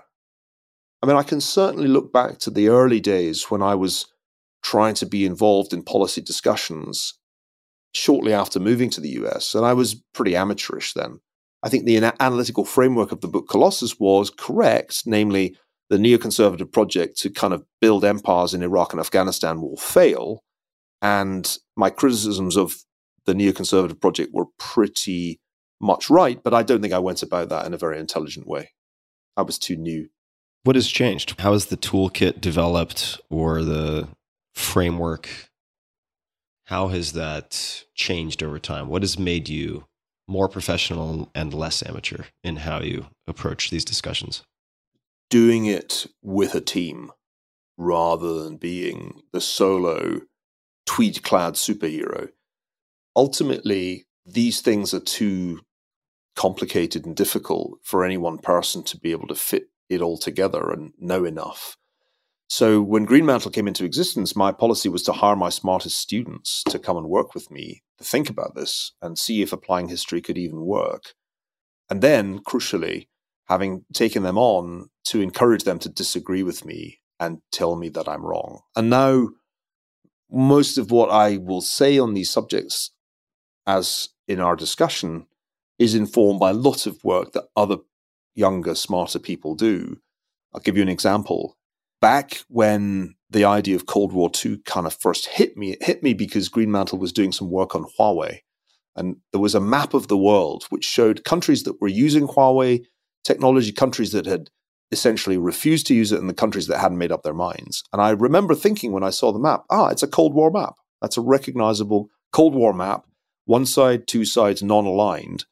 I mean, I can certainly look back to the early days when I was trying to be involved in policy discussions shortly after moving to the US, and I was pretty amateurish then. I think the analytical framework of the book Colossus was correct, namely, the neoconservative project to kind of build empires in Iraq and Afghanistan will fail. And my criticisms of the neoconservative project were pretty much right, but I don't think I went about that in a very intelligent way. I was too new. What has changed? How has the toolkit developed or the framework? How has that changed over time? What has made you more professional and less amateur in how you approach these discussions? Doing it with a team rather than being the solo tweed clad superhero. Ultimately, these things are too complicated and difficult for any one person to be able to fit it all together and know enough. So when Greenmantle came into existence, my policy was to hire my smartest students to come and work with me to think about this and see if applying history could even work. And then, crucially, having taken them on to encourage them to disagree with me and tell me that I'm wrong. And now, most of what I will say on these subjects, as in our discussion, is informed by a lot of work that other younger, smarter people do. I'll give you an example. Back when the idea of Cold War II kind of first hit me, it hit me because Greenmantle was doing some work on Huawei. And there was a map of the world which showed countries that were using Huawei technology, countries that had essentially refused to use it, and the countries that hadn't made up their minds. And I remember thinking when I saw the map, ah, it's a Cold War map. That's a recognizable Cold War map, one side, two sides non aligned.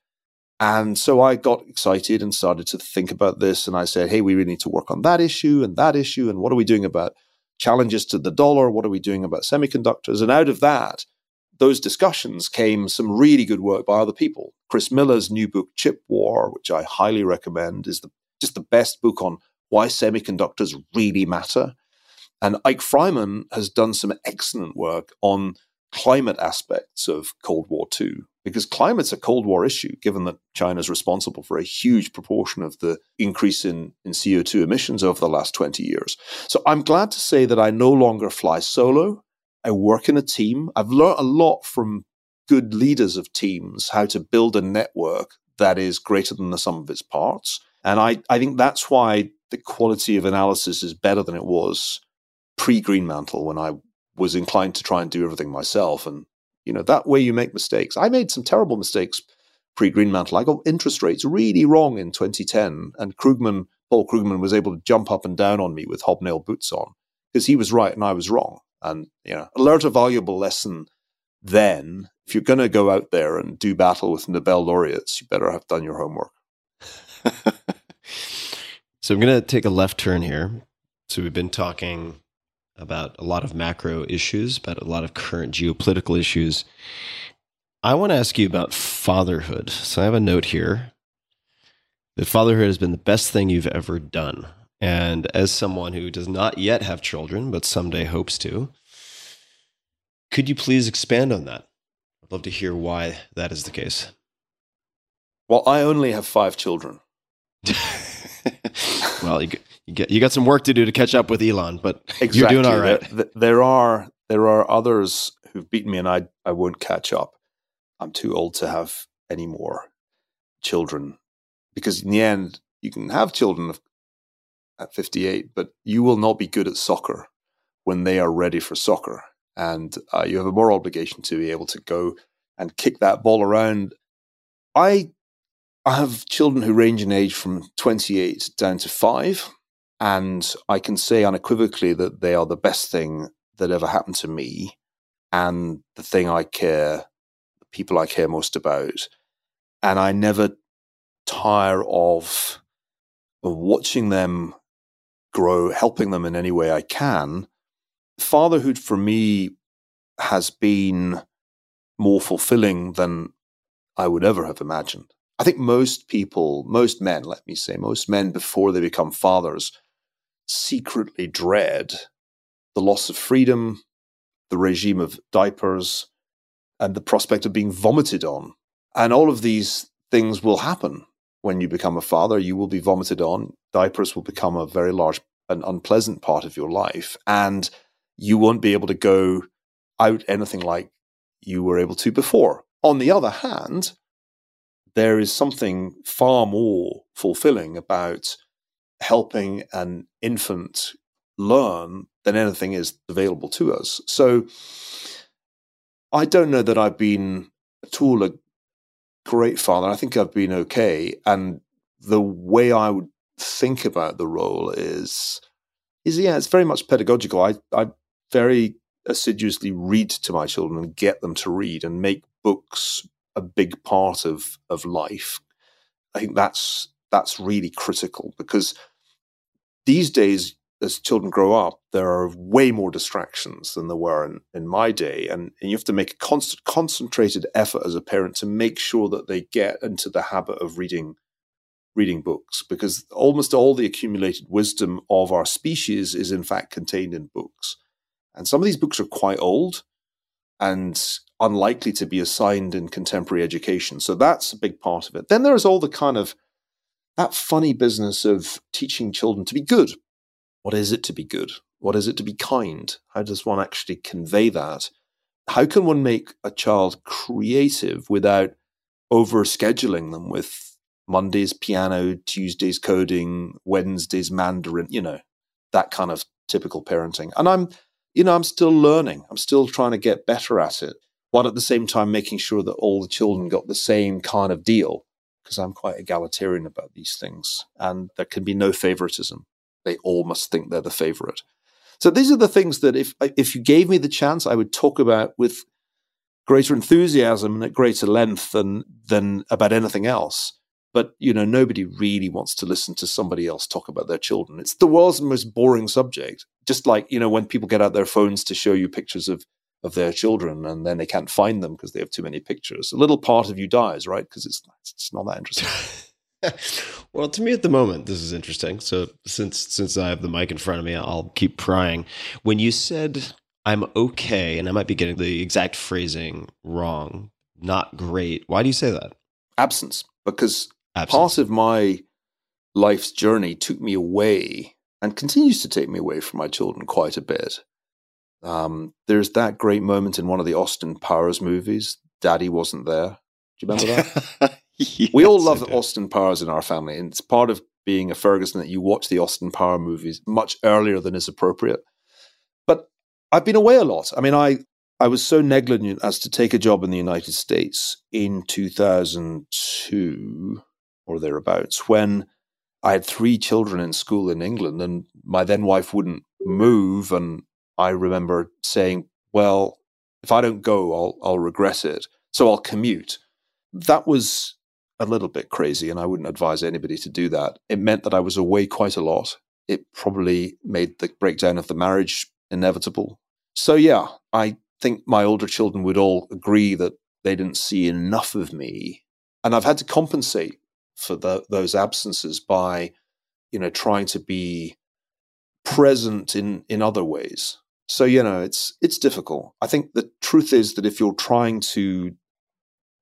And so I got excited and started to think about this. And I said, hey, we really need to work on that issue and that issue. And what are we doing about challenges to the dollar? What are we doing about semiconductors? And out of that, those discussions came some really good work by other people. Chris Miller's new book, Chip War, which I highly recommend, is the, just the best book on why semiconductors really matter. And Ike Fryman has done some excellent work on climate aspects of Cold War II, because climate's a Cold War issue, given that China is responsible for a huge proportion of the increase in, in CO2 emissions over the last 20 years. So I'm glad to say that I no longer fly solo. I work in a team. I've learned a lot from good leaders of teams how to build a network that is greater than the sum of its parts. And I, I think that's why the quality of analysis is better than it was pre Greenmantle when I was inclined to try and do everything myself. And, you know, that way you make mistakes. I made some terrible mistakes pre Greenmantle. I got interest rates really wrong in 2010. And Krugman, Paul Krugman, was able to jump up and down on me with hobnail boots on because he was right and I was wrong. And, you know, learned a valuable lesson then. If you're going to go out there and do battle with Nobel laureates, you better have done your homework. so I'm going to take a left turn here. So we've been talking about a lot of macro issues, about a lot of current geopolitical issues. I want to ask you about fatherhood. So I have a note here that fatherhood has been the best thing you've ever done. And as someone who does not yet have children, but someday hopes to, could you please expand on that? I'd love to hear why that is the case. Well, I only have five children. well, you, you, get, you got some work to do to catch up with Elon, but exactly. you're doing all right. There, there, are there are others who've beaten me, and I I won't catch up. I'm too old to have any more children because in the end, you can have children at 58, but you will not be good at soccer when they are ready for soccer, and uh, you have a moral obligation to be able to go and kick that ball around. I I have children who range in age from 28 down to five. And I can say unequivocally that they are the best thing that ever happened to me and the thing I care, the people I care most about. And I never tire of, of watching them grow, helping them in any way I can. Fatherhood for me has been more fulfilling than I would ever have imagined. I think most people, most men, let me say, most men before they become fathers secretly dread the loss of freedom, the regime of diapers, and the prospect of being vomited on. And all of these things will happen when you become a father. You will be vomited on. Diapers will become a very large and unpleasant part of your life. And you won't be able to go out anything like you were able to before. On the other hand, there is something far more fulfilling about helping an infant learn than anything is available to us. So I don't know that I've been at all a great father. I think I've been okay. And the way I would think about the role is is yeah, it's very much pedagogical. I I very assiduously read to my children and get them to read and make books a big part of of life. I think that's that's really critical because these days, as children grow up, there are way more distractions than there were in, in my day, and, and you have to make a constant, concentrated effort as a parent to make sure that they get into the habit of reading reading books because almost all the accumulated wisdom of our species is in fact contained in books. And some of these books are quite old and unlikely to be assigned in contemporary education. So that's a big part of it. Then there's all the kind of that funny business of teaching children to be good. What is it to be good? What is it to be kind? How does one actually convey that? How can one make a child creative without over scheduling them with Monday's piano, Tuesday's coding, Wednesday's Mandarin, you know, that kind of typical parenting. And I'm, you know, I'm still learning. I'm still trying to get better at it while at the same time making sure that all the children got the same kind of deal because I'm quite egalitarian about these things and there can be no favoritism. They all must think they're the favorite. So these are the things that if if you gave me the chance, I would talk about with greater enthusiasm and at greater length than than about anything else. But you know, nobody really wants to listen to somebody else talk about their children. It's the world's most boring subject. Just like you know, when people get out their phones to show you pictures of of their children and then they can't find them because they have too many pictures. A little part of you dies, right? Because it's it's not that interesting. well, to me at the moment, this is interesting. So since since I have the mic in front of me, I'll keep prying. When you said I'm okay, and I might be getting the exact phrasing wrong, not great. Why do you say that? Absence, because Absence. part of my life's journey took me away and continues to take me away from my children quite a bit. Um, there's that great moment in one of the Austin Powers movies. Daddy wasn't there. Do you remember that? yes, we all love Austin Powers in our family, and it's part of being a Ferguson that you watch the Austin Power movies much earlier than is appropriate. But I've been away a lot. I mean, I I was so negligent as to take a job in the United States in 2002 or thereabouts when I had three children in school in England, and my then wife wouldn't move, and I remember saying, well, if I don't go, I'll, I'll regret it. So I'll commute. That was a little bit crazy, and I wouldn't advise anybody to do that. It meant that I was away quite a lot. It probably made the breakdown of the marriage inevitable. So, yeah, I think my older children would all agree that they didn't see enough of me. And I've had to compensate for the, those absences by, you know, trying to be present in, in other ways. So, you know, it's, it's difficult. I think the truth is that if you're trying to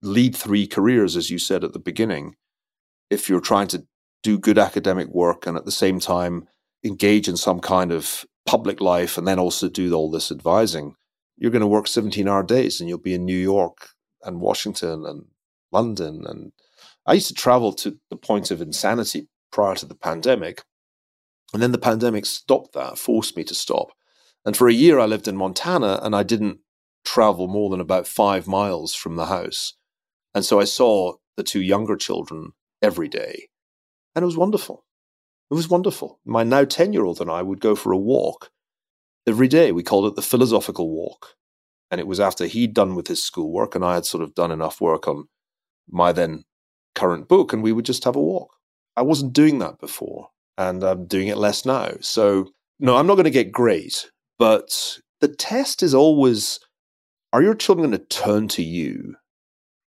lead three careers, as you said at the beginning, if you're trying to do good academic work and at the same time engage in some kind of public life and then also do all this advising, you're going to work 17 hour days and you'll be in New York and Washington and London. And I used to travel to the point of insanity prior to the pandemic. And then the pandemic stopped that, forced me to stop. And for a year, I lived in Montana and I didn't travel more than about five miles from the house. And so I saw the two younger children every day. And it was wonderful. It was wonderful. My now 10 year old and I would go for a walk every day. We called it the philosophical walk. And it was after he'd done with his schoolwork and I had sort of done enough work on my then current book, and we would just have a walk. I wasn't doing that before, and I'm doing it less now. So, no, I'm not going to get great, but the test is always are your children going to turn to you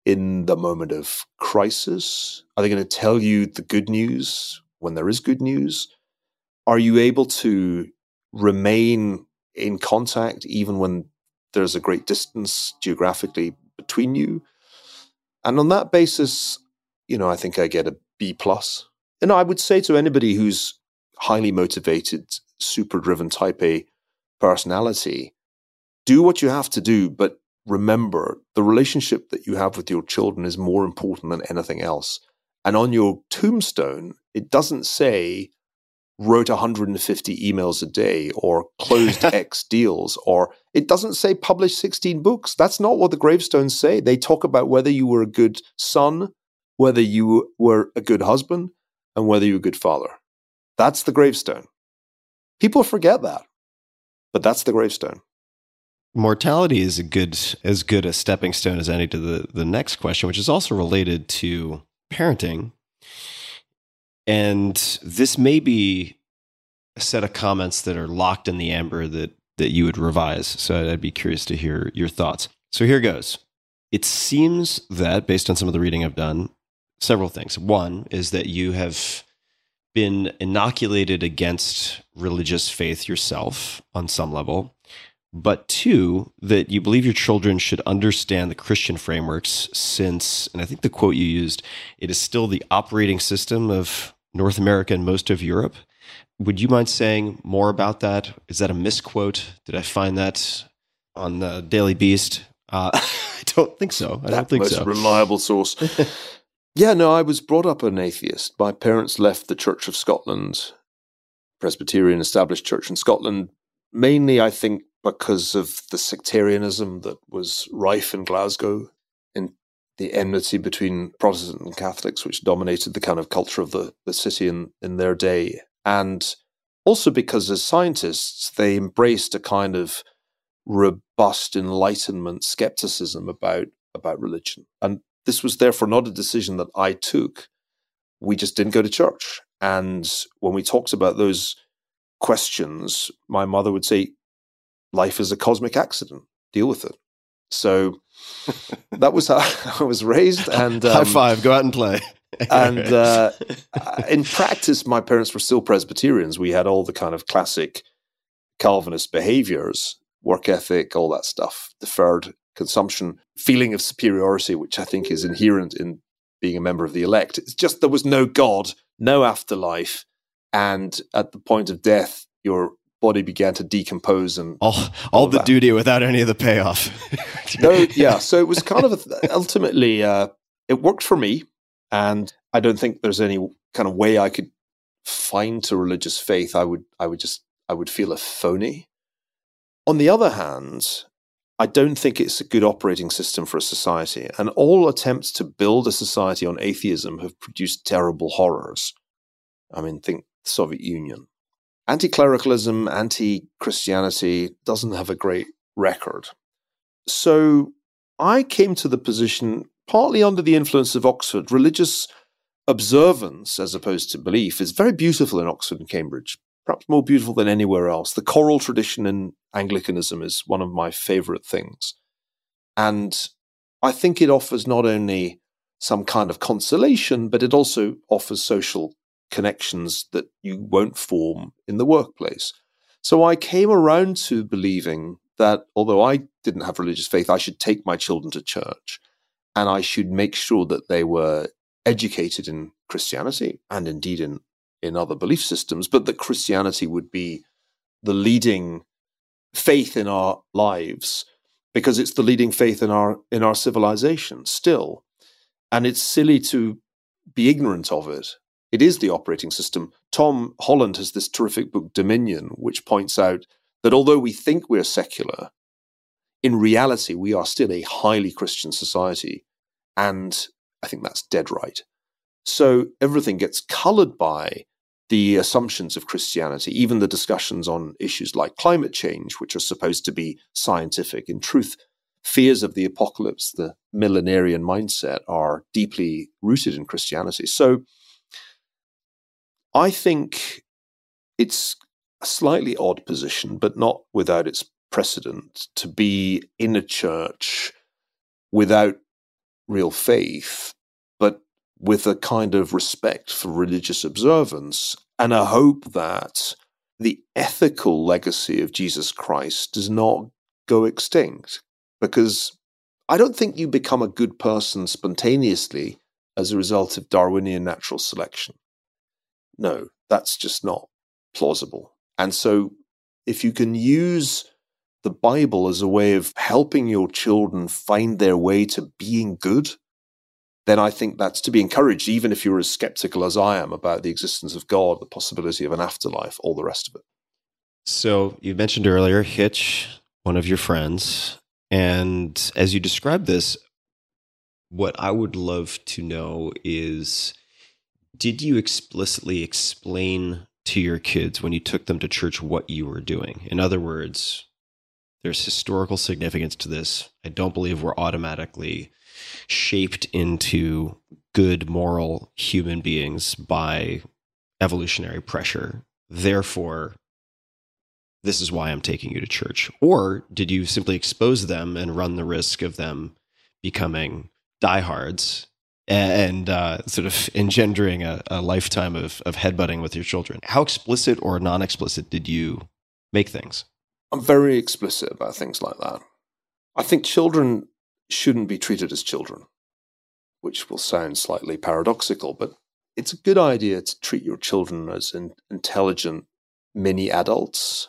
in the moment of crisis? Are they going to tell you the good news when there is good news? Are you able to remain in contact even when there's a great distance geographically between you? And on that basis, you know, I think I get a B plus. And I would say to anybody who's highly motivated, super driven type A personality, do what you have to do, but remember the relationship that you have with your children is more important than anything else. And on your tombstone, it doesn't say wrote 150 emails a day or closed X deals or it doesn't say published 16 books. That's not what the gravestones say. They talk about whether you were a good son, whether you were a good husband, and whether you were a good father. That's the gravestone. People forget that, but that's the gravestone. Mortality is a good as good a stepping stone as any to the, the next question, which is also related to parenting and this may be a set of comments that are locked in the amber that that you would revise. So I'd be curious to hear your thoughts. So here goes. It seems that based on some of the reading I've done, several things. One is that you have been inoculated against religious faith yourself on some level but two, that you believe your children should understand the Christian frameworks since, and I think the quote you used, it is still the operating system of North America and most of Europe. Would you mind saying more about that? Is that a misquote? Did I find that on the Daily Beast? Uh, I don't think so. I don't think most so. reliable source. yeah, no, I was brought up an atheist. My parents left the Church of Scotland, Presbyterian established church in Scotland, mainly, I think, because of the sectarianism that was rife in Glasgow in the enmity between Protestant and Catholics, which dominated the kind of culture of the, the city in, in their day. And also because as scientists, they embraced a kind of robust enlightenment skepticism about, about religion. And this was therefore not a decision that I took. We just didn't go to church. And when we talked about those questions, my mother would say, Life is a cosmic accident, deal with it. So that was how I was raised. And um, high five, go out and play. and uh, in practice, my parents were still Presbyterians. We had all the kind of classic Calvinist behaviors, work ethic, all that stuff, deferred consumption, feeling of superiority, which I think is inherent in being a member of the elect. It's just there was no God, no afterlife, and at the point of death, you're body began to decompose and all, all, all the that. duty without any of the payoff. no, yeah. So it was kind of a, ultimately uh, it worked for me, and I don't think there's any kind of way I could find to religious faith. I would I would just I would feel a phony. On the other hand, I don't think it's a good operating system for a society, and all attempts to build a society on atheism have produced terrible horrors. I mean, think Soviet Union anti clericalism, anti Christianity doesn't have a great record. So I came to the position partly under the influence of Oxford. Religious observance, as opposed to belief, is very beautiful in Oxford and Cambridge, perhaps more beautiful than anywhere else. The choral tradition in Anglicanism is one of my favorite things. And I think it offers not only some kind of consolation, but it also offers social connections that you won't form in the workplace. So I came around to believing that although I didn't have religious faith, I should take my children to church and I should make sure that they were educated in Christianity and indeed in, in other belief systems, but that Christianity would be the leading faith in our lives because it's the leading faith in our in our civilization still and it's silly to be ignorant of it it is the operating system tom holland has this terrific book dominion which points out that although we think we're secular in reality we are still a highly christian society and i think that's dead right so everything gets colored by the assumptions of Christianity, even the discussions on issues like climate change, which are supposed to be scientific. In truth, fears of the apocalypse, the millenarian mindset, are deeply rooted in Christianity. So I think it's a slightly odd position, but not without its precedent, to be in a church without real faith but with a kind of respect for religious observance and a hope that the ethical legacy of Jesus Christ does not go extinct. Because I don't think you become a good person spontaneously as a result of Darwinian natural selection. No, that's just not plausible. And so, if you can use the Bible as a way of helping your children find their way to being good, then I think that's to be encouraged, even if you're as skeptical as I am about the existence of God, the possibility of an afterlife, all the rest of it. So you mentioned earlier Hitch, one of your friends. And as you describe this, what I would love to know is did you explicitly explain to your kids when you took them to church what you were doing? In other words, there's historical significance to this. I don't believe we're automatically shaped into good moral human beings by evolutionary pressure. Therefore, this is why I'm taking you to church. Or did you simply expose them and run the risk of them becoming diehards and uh, sort of engendering a, a lifetime of, of headbutting with your children? How explicit or non explicit did you make things? I'm very explicit about things like that. I think children shouldn't be treated as children, which will sound slightly paradoxical, but it's a good idea to treat your children as in, intelligent mini adults.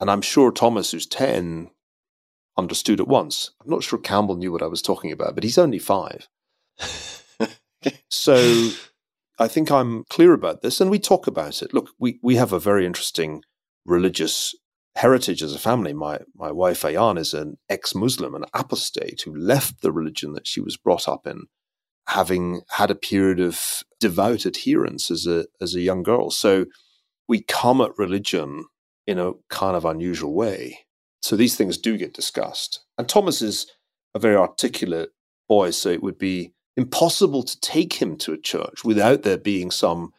And I'm sure Thomas, who's 10, understood at once. I'm not sure Campbell knew what I was talking about, but he's only five. so I think I'm clear about this, and we talk about it. Look, we, we have a very interesting religious heritage as a family. My my wife Ayaan is an ex-Muslim, an apostate who left the religion that she was brought up in, having had a period of devout adherence as a as a young girl. So we come at religion in a kind of unusual way. So these things do get discussed. And Thomas is a very articulate boy, so it would be impossible to take him to a church without there being some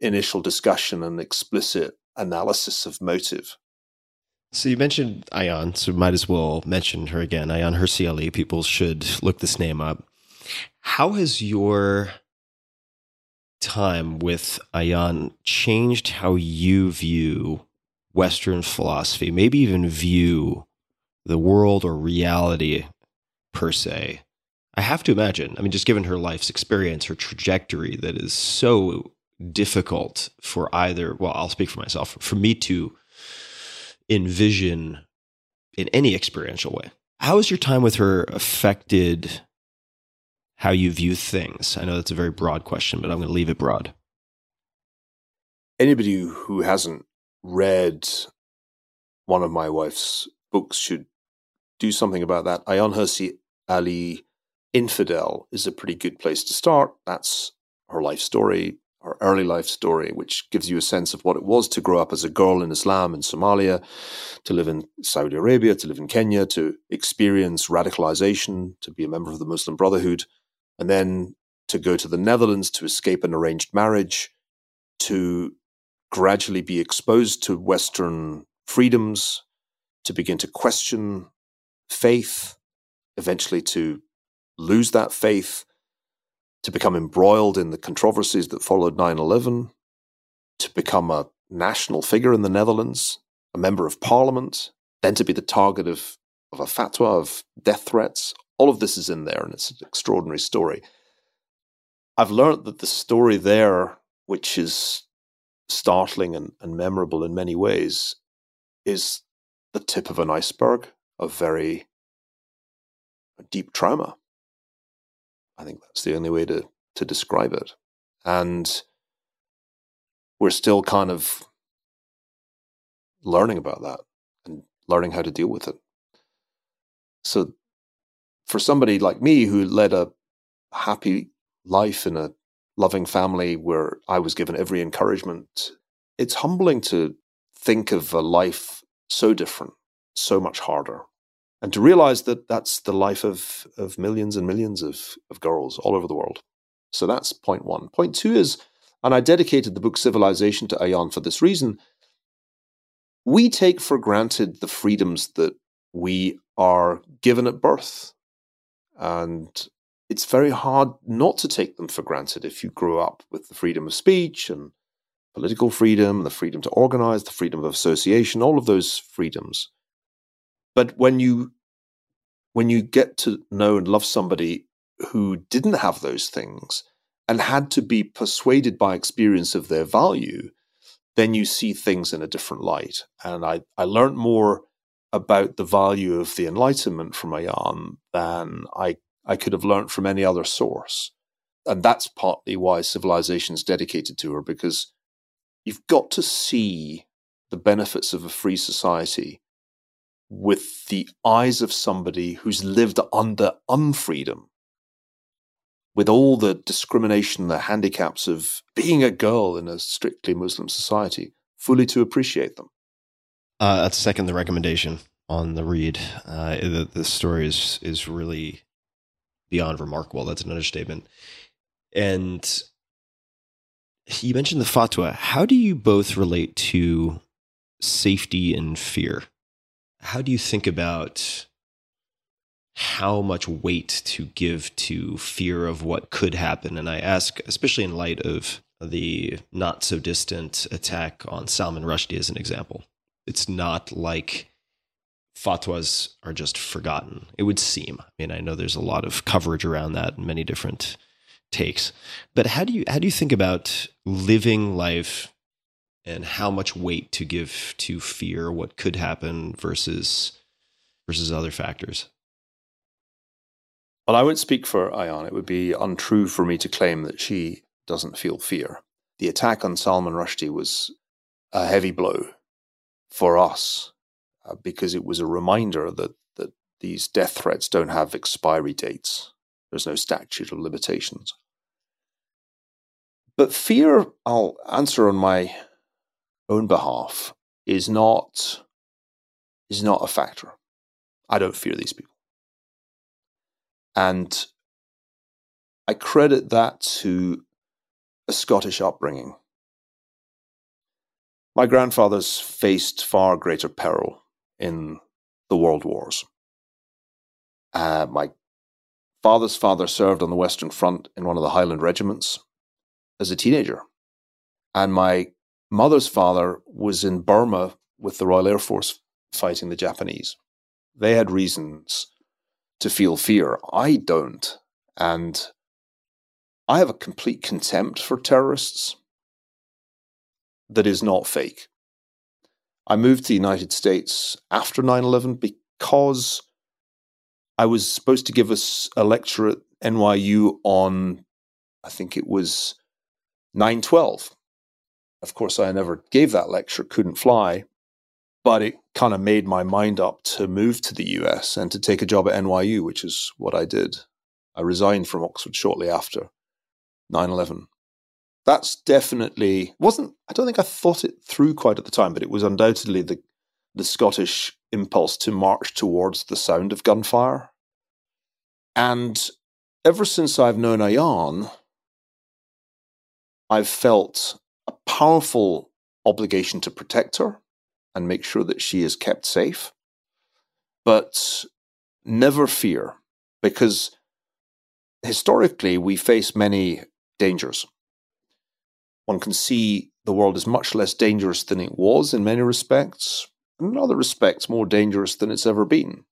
initial discussion and explicit analysis of motive. So you mentioned Ayaan, so might as well mention her again. Ayaan Hirsi Ali. People should look this name up. How has your time with Ayaan changed how you view Western philosophy? Maybe even view the world or reality per se. I have to imagine. I mean, just given her life's experience, her trajectory, that is so difficult for either. Well, I'll speak for myself. For me to envision in any experiential way. How has your time with her affected how you view things? I know that's a very broad question, but I'm going to leave it broad. Anybody who hasn't read one of my wife's books should do something about that. Ayaan Hirsi Ali Infidel is a pretty good place to start. That's her life story her early life story, which gives you a sense of what it was to grow up as a girl in Islam in Somalia, to live in Saudi Arabia, to live in Kenya, to experience radicalization, to be a member of the Muslim Brotherhood, and then to go to the Netherlands to escape an arranged marriage, to gradually be exposed to Western freedoms, to begin to question faith, eventually to lose that faith, to become embroiled in the controversies that followed 9 11, to become a national figure in the Netherlands, a member of parliament, then to be the target of, of a fatwa, of death threats. All of this is in there, and it's an extraordinary story. I've learned that the story there, which is startling and, and memorable in many ways, is the tip of an iceberg of very deep trauma. I think that's the only way to, to describe it. And we're still kind of learning about that and learning how to deal with it. So, for somebody like me who led a happy life in a loving family where I was given every encouragement, it's humbling to think of a life so different, so much harder, and to realize that that's the life of, of millions and millions of, of girls all over the world. So that's point one. Point two is, and I dedicated the book Civilization to Ayaan for this reason. We take for granted the freedoms that we are given at birth. And it's very hard not to take them for granted if you grow up with the freedom of speech and political freedom, the freedom to organize, the freedom of association, all of those freedoms. But when you when you get to know and love somebody who didn't have those things and had to be persuaded by experience of their value, then you see things in a different light. And I, I learned more about the value of the Enlightenment from Ayaan than I, I could have learned from any other source. And that's partly why civilization is dedicated to her, because you've got to see the benefits of a free society with the eyes of somebody who's lived under unfreedom, with all the discrimination, the handicaps of being a girl in a strictly Muslim society, fully to appreciate them. Uh, second the recommendation on the read. Uh, the, the story is is really beyond remarkable. That's an understatement. And you mentioned the fatwa. How do you both relate to safety and fear? How do you think about how much weight to give to fear of what could happen? And I ask, especially in light of the not so distant attack on Salman Rushdie as an example. It's not like fatwas are just forgotten. It would seem. I mean, I know there's a lot of coverage around that and many different takes. But how do you how do you think about living life and how much weight to give to fear, what could happen versus versus other factors. Well, I won't speak for Ayaan. It would be untrue for me to claim that she doesn't feel fear. The attack on Salman Rushdie was a heavy blow for us uh, because it was a reminder that that these death threats don't have expiry dates. There's no statute of limitations. But fear, I'll answer on my own behalf is not is not a factor. I don't fear these people. And I credit that to a Scottish upbringing. My grandfathers faced far greater peril in the world wars. Uh, my father's father served on the Western Front in one of the Highland regiments as a teenager. And my mother's father was in Burma with the Royal Air Force fighting the Japanese. They had reasons to feel fear. I don't. And I have a complete contempt for terrorists that is not fake. I moved to the United States after 9 11 because I was supposed to give us a lecture at NYU on, I think it was 9 12 of course, I never gave that lecture, couldn't fly, but it kind of made my mind up to move to the US and to take a job at NYU, which is what I did. I resigned from Oxford shortly after 9 11. That's definitely wasn't, I don't think I thought it through quite at the time, but it was undoubtedly the, the Scottish impulse to march towards the sound of gunfire. And ever since I've known Ayaan, I've felt powerful obligation to protect her and make sure that she is kept safe. But never fear, because historically, we face many dangers. One can see the world is much less dangerous than it was in many respects, and in other respects, more dangerous than it's ever been.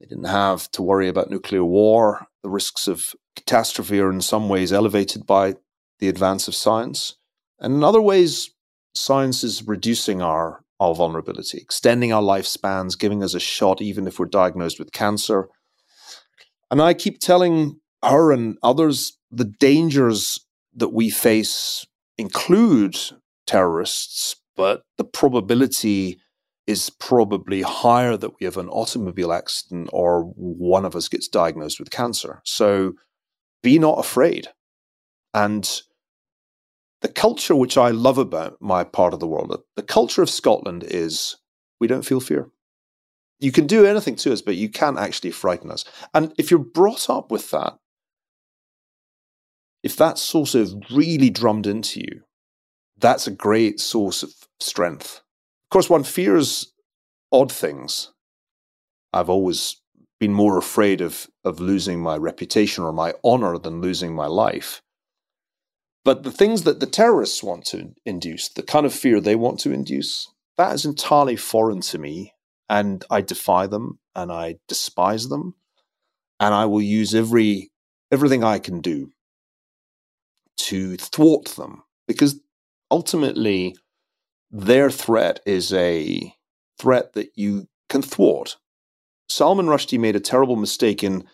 They didn't have to worry about nuclear war. The risks of catastrophe are in some ways elevated by the advance of science. And in other ways, science is reducing our, our vulnerability, extending our lifespans, giving us a shot, even if we're diagnosed with cancer. And I keep telling her and others the dangers that we face include terrorists, but the probability is probably higher that we have an automobile accident or one of us gets diagnosed with cancer. So be not afraid. And the culture which I love about my part of the world, the culture of Scotland is we don't feel fear. You can do anything to us, but you can't actually frighten us. And if you're brought up with that, if that's sort of really drummed into you, that's a great source of strength. Of course, one fears odd things. I've always been more afraid of, of losing my reputation or my honor than losing my life. But the things that the terrorists want to induce, the kind of fear they want to induce, that is entirely foreign to me. And I defy them and I despise them. And I will use every everything I can do to thwart them because ultimately their threat is a threat that you can thwart. Salman Rushdie made a terrible mistake in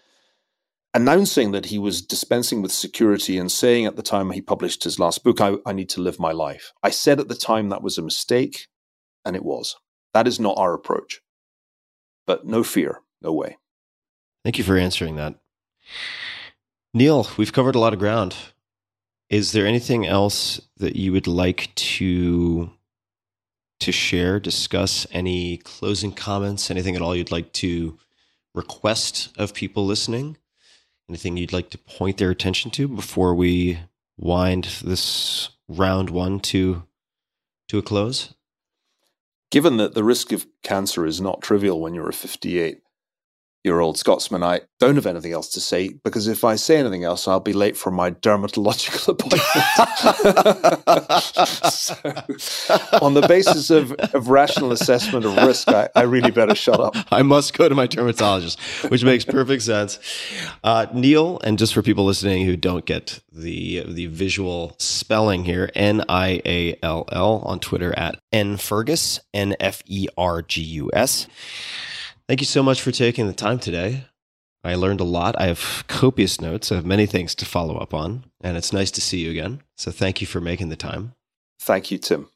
announcing that he was dispensing with security and saying at the time he published his last book, I, I, need to live my life. I said at the time that was a mistake, and it was. That is not our approach. But no fear, no way. Thank you for answering that. Niall, we've covered a lot of ground. Is there anything else that you would like to to share, discuss any closing comments, anything at all you'd like to request of people listening? Anything you'd like to point their attention to before we wind this round one to to a close? Given that the risk of cancer is not trivial when you're a 58, year old Scotsman, I don't have anything else to say because if I say anything else, I'll be late for my dermatological appointment. so, on the basis of, of rational assessment of risk, I, I, really better shut up. I must go to my dermatologist, which makes perfect sense. Uh, Niall, and just for people listening who don't get the the visual spelling here, N I A L L on Twitter at N Fergus, N F E R G U S. Thank you so much for taking the time today. I learned a lot. I have copious notes. I have many things to follow up on, and it's nice to see you again. So thank you for making the time. Thank you, Tim.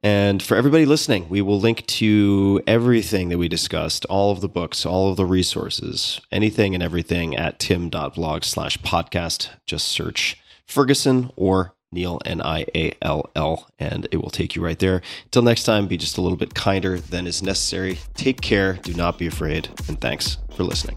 And for everybody listening, we will link to everything that we discussed, all of the books, all of the resources, anything and everything at tim.blog slash podcast. Just search Ferguson or Niall, N I A L L, and it will take you right there. Until next time, be just a little bit kinder than is necessary. Take care, do not be afraid, and thanks for listening.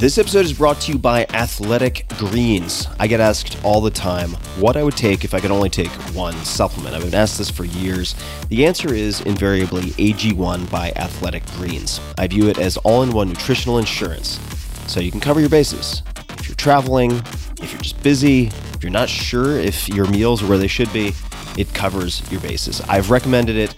This episode is brought to you by Athletic Greens. I get asked all the time what I would take if I could only take one supplement. I've been asked this for years. The answer is invariably AG1 by Athletic Greens. I view it as all in one nutritional insurance, so you can cover your bases. If you're traveling, if you're just busy, if you're not sure if your meals are where they should be, it covers your bases. I've recommended it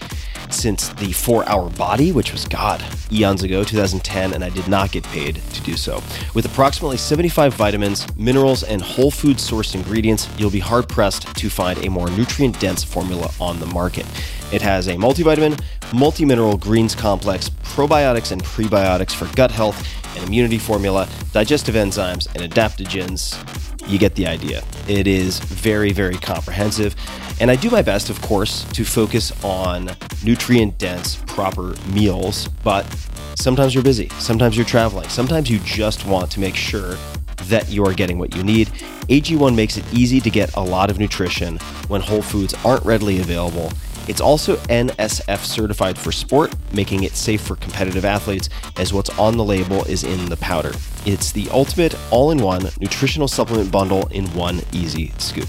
since the four hour body, which was, God, eons ago, 2010, and I did not get paid to do so. With approximately 75 vitamins, minerals, and whole food sourced ingredients, you'll be hard pressed to find a more nutrient dense formula on the market. It has a multivitamin, multi mineral greens complex, probiotics and prebiotics for gut health, an immunity formula, digestive enzymes, and adaptogens. You get the idea. It is very, very comprehensive. And I do my best, of course, to focus on nutrient dense, proper meals, but sometimes you're busy, sometimes you're traveling, sometimes you just want to make sure that you are getting what you need. AG1 makes it easy to get a lot of nutrition when whole foods aren't readily available. It's also NSF certified for sport, making it safe for competitive athletes, as what's on the label is in the powder. It's the ultimate all in one nutritional supplement bundle in one easy scoop.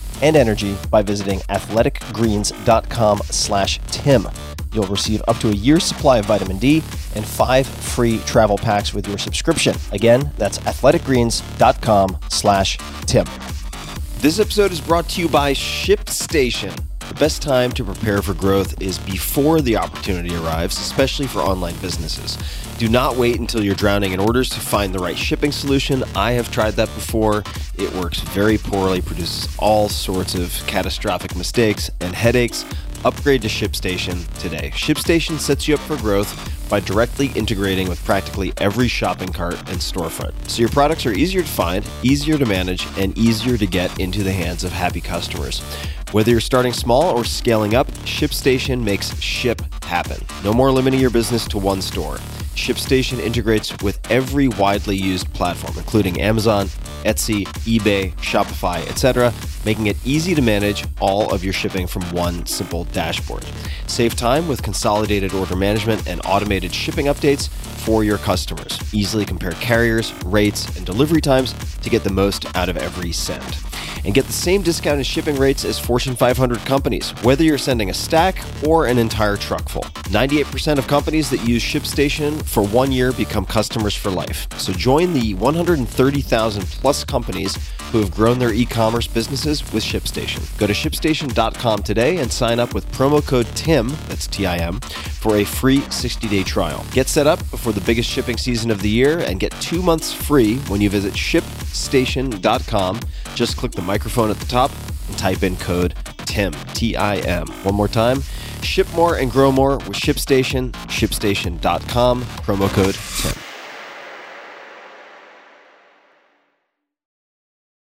and energy by visiting athleticgreens.com slash tim. You'll receive up to a year's supply of vitamin D and five free travel packs with your subscription. Again, that's athleticgreens.com slash tim. This episode is brought to you by ShipStation. The best time to prepare for growth is before the opportunity arrives, especially for online businesses. Do not wait until you're drowning in orders to find the right shipping solution. I have tried that before. It works very poorly, produces all sorts of catastrophic mistakes and headaches. Upgrade to ShipStation today. ShipStation sets you up for growth by directly integrating with practically every shopping cart and storefront. So your products are easier to find, easier to manage, and easier to get into the hands of happy customers. Whether you're starting small or scaling up, ShipStation makes ship happen. No more limiting your business to one store. ShipStation integrates with every widely used platform, including Amazon, Etsy, eBay, Shopify, etc., making it easy to manage all of your shipping from one simple dashboard. Save time with consolidated order management and automated shipping updates for your customers. Easily compare carriers, rates, and delivery times to get the most out of every send. And get the same discounted shipping rates as Fortune 500 companies, whether you're sending a stack or an entire truck full. 98% of companies that use ShipStation for one year become customers for life. So join the 130,000 plus companies who have grown their e commerce businesses with ShipStation. Go to shipstation.com today and sign up with promo code TIM, that's T I M, for a free 60 day trial. Get set up before the biggest shipping season of the year and get two months free when you visit shipstation.com. Just click the microphone at the top and type in code TIM, T I M. One more time ship more and grow more with ShipStation, shipstation.com, promo code TIM.